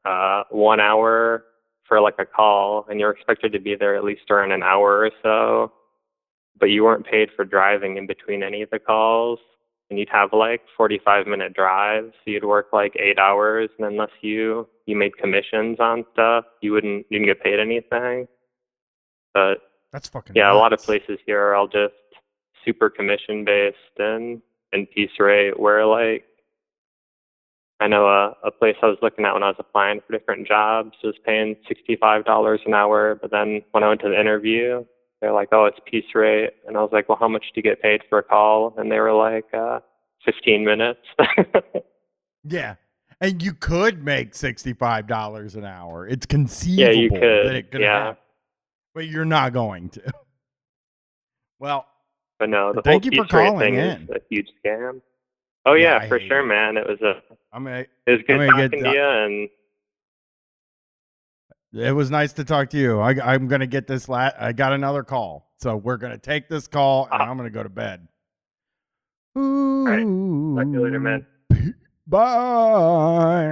uh, one hour for like a call, and you're expected to be there at least during an hour or so, but you weren't paid for driving in between any of the calls. And you'd have like 45 minute drives, so you'd work like eight hours, and unless you you made commissions on stuff, you wouldn't you didn't get paid anything. But That's fucking yeah, a lot of places here are all just super commission based and and piece rate. Where like I know a a place I was looking at when I was applying for different jobs was paying sixty five dollars an hour, but then when I went to the interview, they're like, "Oh, it's piece rate," and I was like, "Well, how much do you get paid for a call?" And they were like, uh, 15 minutes." *laughs* Yeah. And you could make sixty-five dollars an hour. It's conceivable yeah, you that it could Yeah, happen, but you're not going to. *laughs* Well, but no, the Thank whole you for calling thing in. is a huge scam. Oh Yeah, yeah, for sure, it. man. It was a I'm gonna it was good I'm gonna get talking to you, and It was nice to talk to you. I, I'm going to get this. La- I got another call, so we're going to take this call, and Ah. I'm going to go to bed. right. Talk to you later, man. Bye.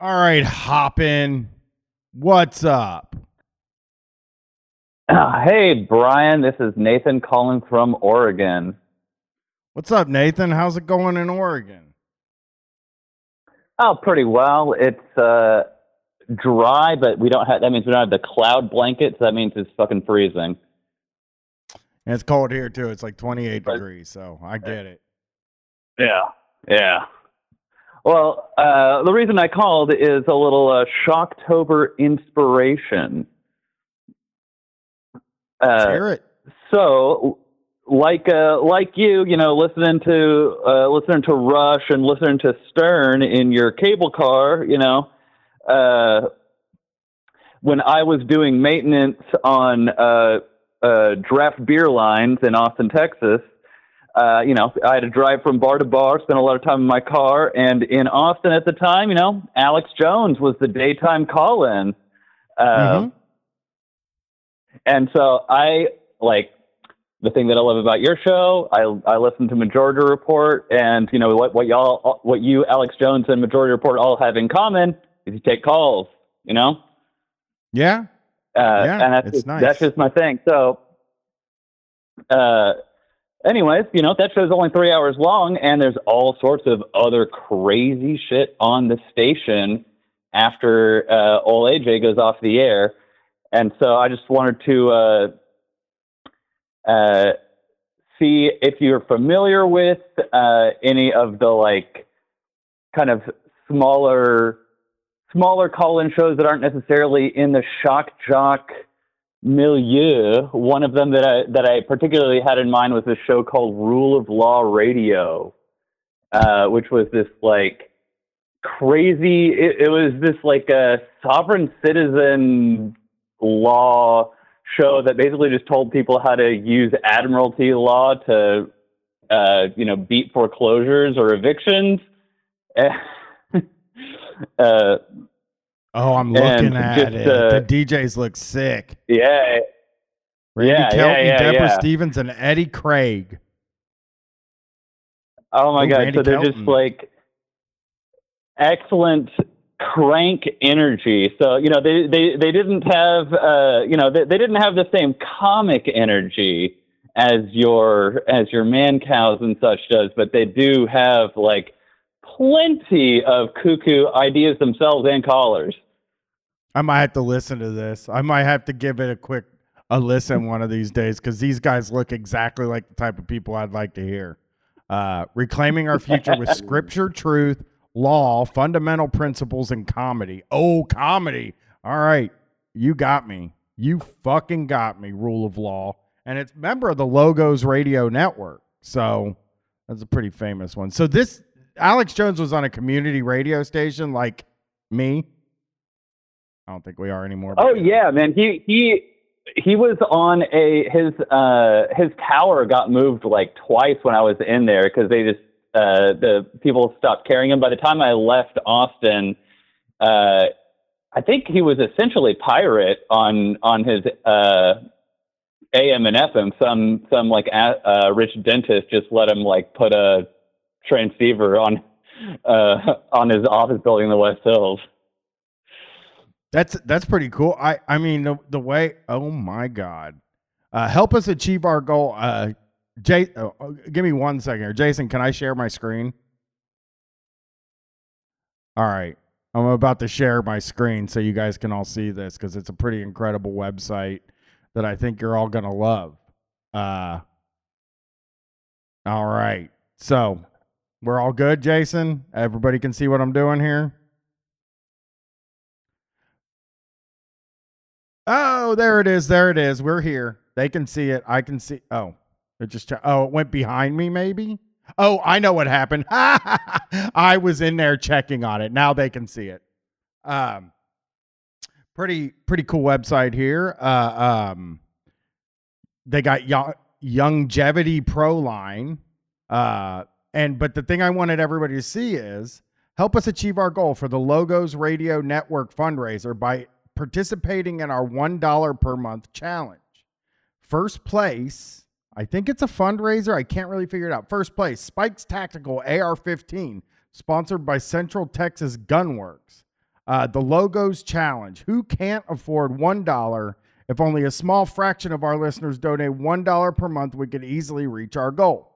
All right, hop in. What's up? Hey, Brian, this is Nathan calling from Oregon. What's up, Nathan? How's it going in Oregon? Oh, pretty well. It's uh, dry, but we don't have. That means we don't have the cloud blanket. So that means it's fucking freezing. And it's cold here too. It's like 28 degrees, so I get it. Yeah, yeah. Well, uh, the reason I called is a little uh, Shocktober inspiration. Let's Uh, hear it. so like uh like you you know listening to uh listening to rush and listening to stern in your cable car you know uh when i was doing maintenance on uh uh draft beer lines in austin texas uh you know i had to drive from bar to bar spend a lot of time in my car and in austin at the time you know alex jones was the daytime call in uh Mhm. and so I like the thing that I love about your show. I I listen to Majority Report, and you know what what y'all what you Alex Jones and Majority Report all have in common is you take calls. You know, Yeah. uh, Yeah, and that's just, nice. that's just my thing. So, uh, anyways, you know that show's only three hours long, and there's all sorts of other crazy shit on the station after uh, old AJ goes off the air, and so I just wanted to uh, uh, see if you're familiar with uh, any of the like kind of smaller smaller call-in shows that aren't necessarily in the shock jock milieu. One of them that I that I particularly had in mind was a show called Rule of Law Radio, uh, which was this like crazy. It, it was this like a sovereign citizen law show that basically just told people how to use admiralty law to uh, you know beat foreclosures or evictions. *laughs* uh, Oh, I'm looking at just, it. uh, the DJs look sick. yeah, Randy yeah, Kelton, yeah, yeah, Deborah. Stevens, and Eddie Craig. Oh my Oh, god! Randy so they're Kelton. just like excellent crank energy. So you know they they they didn't have uh you know they, they didn't have the same comic energy as your as your man cows and such does, but they do have like plenty of cuckoo ideas themselves and callers. I might have to listen to this. I might have to give it a quick a listen one of these days because these guys look exactly like the type of people I'd like to hear. Uh, reclaiming our future with *laughs* scripture, truth, law, fundamental principles, and comedy. Oh, comedy! All right, you got me. You fucking got me. Rule of law, and it's member of the Logos Radio Network. So that's a pretty famous one. So this Alex Jones was on a community radio station like me. I don't think we are anymore. Oh yeah, man. He he he was on a his uh his tower got moved like twice when I was in there because they just uh the people stopped carrying him. By the time I left Austin, uh I think he was essentially pirate on on his uh AM and FM. Some some like a, uh, rich dentist just let him like put a transceiver on uh on his office building in the West Hills. That's that's pretty cool. I I mean the the way. Oh my God, uh, help us achieve our goal. Uh, Jay, oh, give me one second here, Jason. Can I share my screen? All right, I'm about to share my screen so you guys can all see this because it's a pretty incredible website that I think you're all gonna love. Uh, all right, so we're all good, Jason. Everybody can see what I'm doing here. Oh, there it is. There it is. We're here. They can see it. I can see. Oh, it just. Oh, it went behind me. Maybe. Oh, I know what happened. *laughs* I was in there checking on it. Now they can see it. Um, pretty pretty cool website here. Uh, um, they got Yo- Longevity Pro line. Uh, and but the thing I wanted everybody to see is Help us achieve our goal for the Logos Radio Network fundraiser by participating in our $1 per month challenge. First place, I think it's a fundraiser. I can't really figure it out. First place, Spikes Tactical AR 15, sponsored by Central Texas Gunworks. Uh, the Logos Challenge. Who can't afford $1? If only a small fraction of our listeners donate $1 per month, we could easily reach our goal.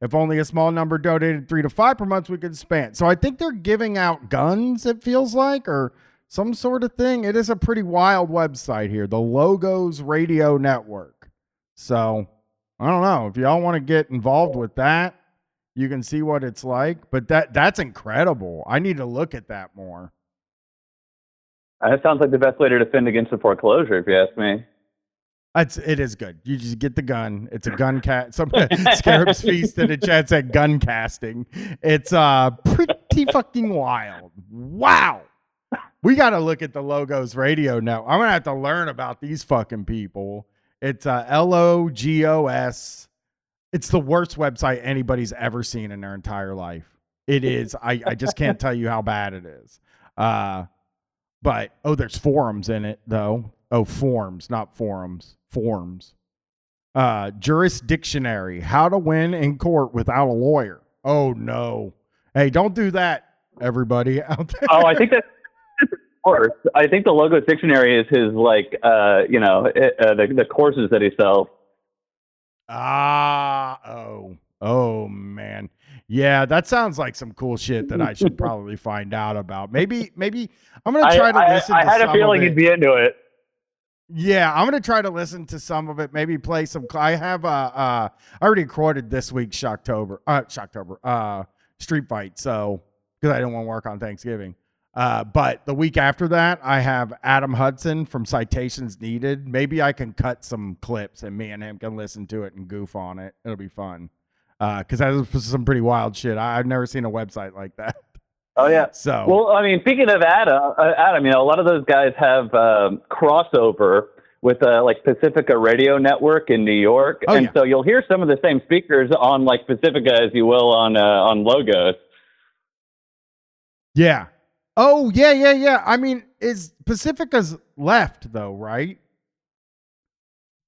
If only a small number donated three to five per month, we could span. So I think they're giving out guns, it feels like, or some sort of thing. It is a pretty wild website here, the Logos Radio Network. So I don't know. If y'all want to get involved with that, you can see what it's like. But that that's incredible. I need to look at that more. Uh, That sounds like the best way to defend against the foreclosure, if you ask me. It's it is good. You just get the gun. It's a gun cat. *laughs* Some Scarab's feast in the chat said gun casting. It's uh pretty fucking wild. Wow. We got to look at the logos radio now. I'm gonna have to learn about these fucking people. It's uh L O G O S. It's the worst website anybody's ever seen in their entire life. It is. I I just can't *laughs* tell you how bad it is. Uh, but oh, there's forums in it though. Oh, forms, not forums. Forms. Uh, jurisdictionary. How to win in court without a lawyer. Oh no. Hey, don't do that, everybody out there. Oh, I think that's of course. I think the Logos Dictionary is his like uh, you know uh, the the courses that he sells. Ah, oh, oh man, yeah, that sounds like some cool shit that I should *laughs* probably find out about. Maybe, maybe I'm gonna try to I, listen. I, I to had some a feeling it. he'd be into it. Yeah, I'm gonna try to listen to some of it. Maybe play some. I have uh, uh I already recorded this week's Shocktober, uh, Shocktober, uh, Street Fight. So because I didn't want to work on Thanksgiving. Uh, but the week after that, I have Adam Hudson from Citations Needed. Maybe I can cut some clips and me and him can listen to it and goof on it. It'll be fun. Uh, because that was some pretty wild shit. I, I've never seen a website like that. Oh yeah. *laughs* So Well, I mean, speaking of Adam, uh, Adam, you know, a lot of those guys have um, crossover with uh, like Pacifica Radio Network in New York, Oh, and yeah. so you'll hear some of the same speakers on like Pacifica as you will on uh, on Logos. yeah. Oh yeah, yeah, yeah. I mean, is Pacifica's left though, right?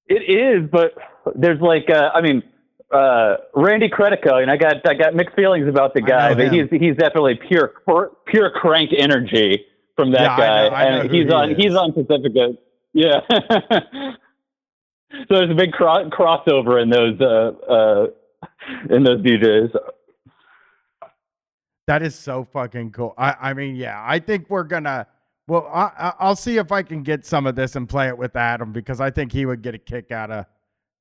It is, but there's like, uh, I mean, uh, Randy Credico, and I got I got mixed feelings about the guy, but he's he's definitely pure pure crank energy from that Yeah, I guy, know- I know and he's he on is. he's on Pacifica. Yeah. *laughs* so there's a big cro- crossover in those uh, uh, in those DJs. That is so fucking cool. I, I mean, yeah, I think we're gonna. Well, I, I'll see if I can get some of this and play it with Adam because I think he would get a kick out of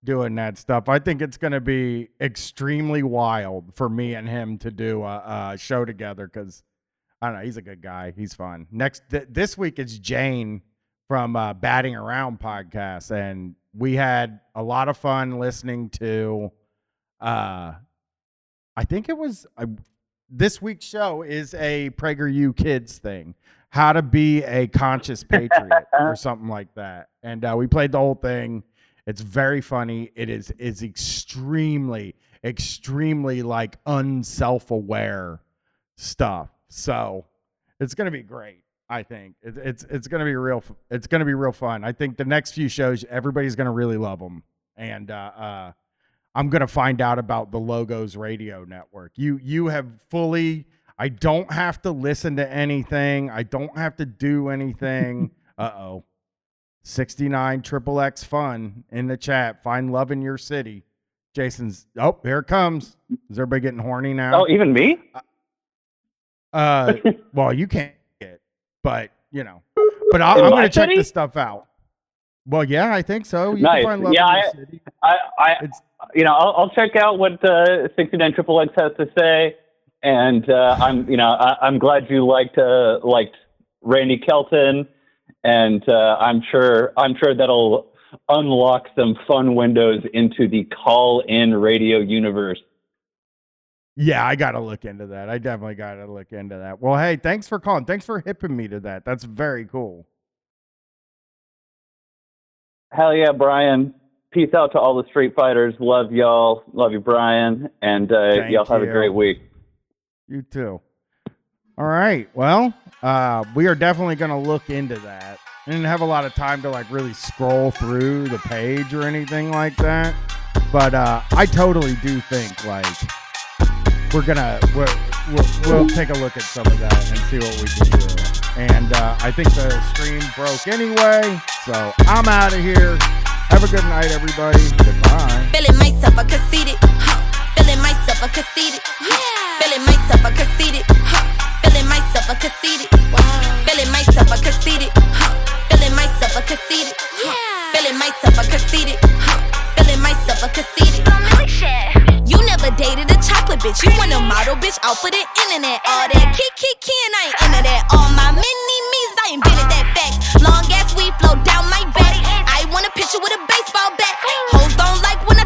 doing that stuff. I think it's gonna be extremely wild for me and him to do a, a show together because I don't know. He's a good guy. He's fun. Next th- this week is Jane from uh, Batting Around podcast, and we had a lot of fun listening to. Uh, I think it was this week's show is a PragerU Kids thing, how to be a conscious patriot *laughs* or something like that. And uh, we played the whole thing. It's very funny. It is is extremely, extremely like unself-aware stuff. So it's gonna be great. I think it, it's it's gonna be real. It's gonna be real fun. I think the next few shows, everybody's gonna really love them. And uh, uh, I'm gonna find out about the Logos Radio Network. You you have fully. I don't have to listen to anything. I don't have to do anything. *laughs* uh oh. 69 triple X fun in the chat. Find love in your city. Jason's. Oh, here it comes. Is everybody getting horny now? Oh, even me? Uh, *laughs* well, you can't get, but you know, but I, I'm gonna check this stuff out. Well, yeah, I think so. You Nice. can find love Yeah, I- city. I, I It's you know, I'll, I'll check out what uh, 69 Triple X has to say, and uh, I'm, you know, I, I'm glad you liked uh, liked Randy Kelton, and uh, I'm sure I'm sure that'll unlock some fun windows into the call-in radio universe. yeah, I gotta look into that. I definitely gotta look into that. Well, hey, thanks for calling. Thanks for hipping me to that. That's very cool. Hell yeah, Brian! Peace out to all the Street Fighters. Love y'all. Love you, Brian, and uh, y'all have a great week. You too. All right. Well, uh, we are definitely going to look into that. I didn't have a lot of time to like really scroll through the page or anything like that, but uh, I totally do think like we're gonna we're, we'll, we'll take a look at some of that and see what we can do. And uh, I think the stream broke anyway, so I'm out of here. Have a good night, everybody. Goodbye. Feeling myself a conceited. Huh. Feeling myself a conceited. Yeah. Feeling myself a conceited. Huh. Feeling myself a conceited. Wow. Feeling myself a conceited. Huh. Feeling myself a conceited. Yeah. Feeling myself a conceited. Huh. Feeling myself a conceited. You never dated a chocolate bitch. You want a model bitch off of the internet. All that kick, kick, and I ain't into that. All my mini me's, I invented that fact. Long ass we flow down my back. I want a picture with a baseball bat. Hoes don't like when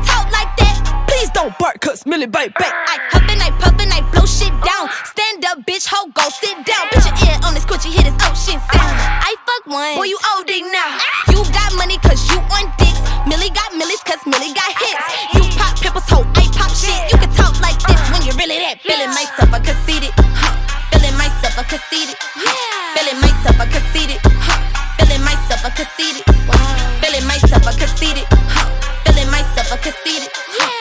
don't bark, cause Milli bite back. I huff and I puff and I blow shit down. Stand up, bitch, ho, go sit down. Put your ear on this coochie, hit his ocean sound. I fuck one, boy, you OD now. Ah. You got money cause you on dicks. Milli got millies cause Milli got hits. You pop pimples, ho, I pop shit. You can talk like this when you're really that. Feeling myself a conceited. Huh. Feeling myself a conceited. Huh. Feeling myself a conceited. Huh. Feeling myself a conceited. Wow. Feeling myself a conceited. Huh. Feeling myself a conceited. Huh.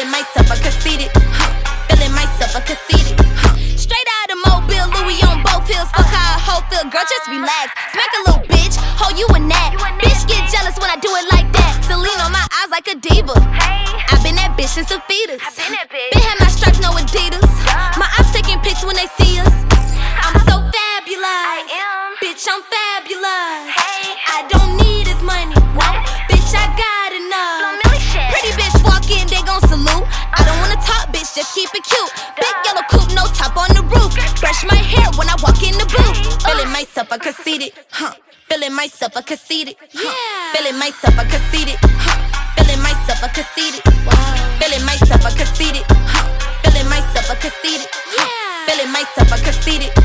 Feeling myself a conceited. Huh. Feeling myself a conceited. Huh. Straight out of Mobile, Louis on both hills. Fuck how a hoe feel, girl, just relax. Smack a little bitch, ho, you a nat. Bitch get jealous when I do it like that. Celine on my eyes like a diva. I've been that bitch since a fetus. I been had my stripes, no Adidas. My eyes taking pics when they see us. Brush my hair when I walk in the booth. Feeling myself, I conceited. Huh. Feeling myself, I conceited. Huh. Feeling myself, I conceited. Huh. Feeling myself, I conceited. Feeling myself, I conceited. Huh. Feeling myself, I conceited. Huh. Feeling myself, I conceited.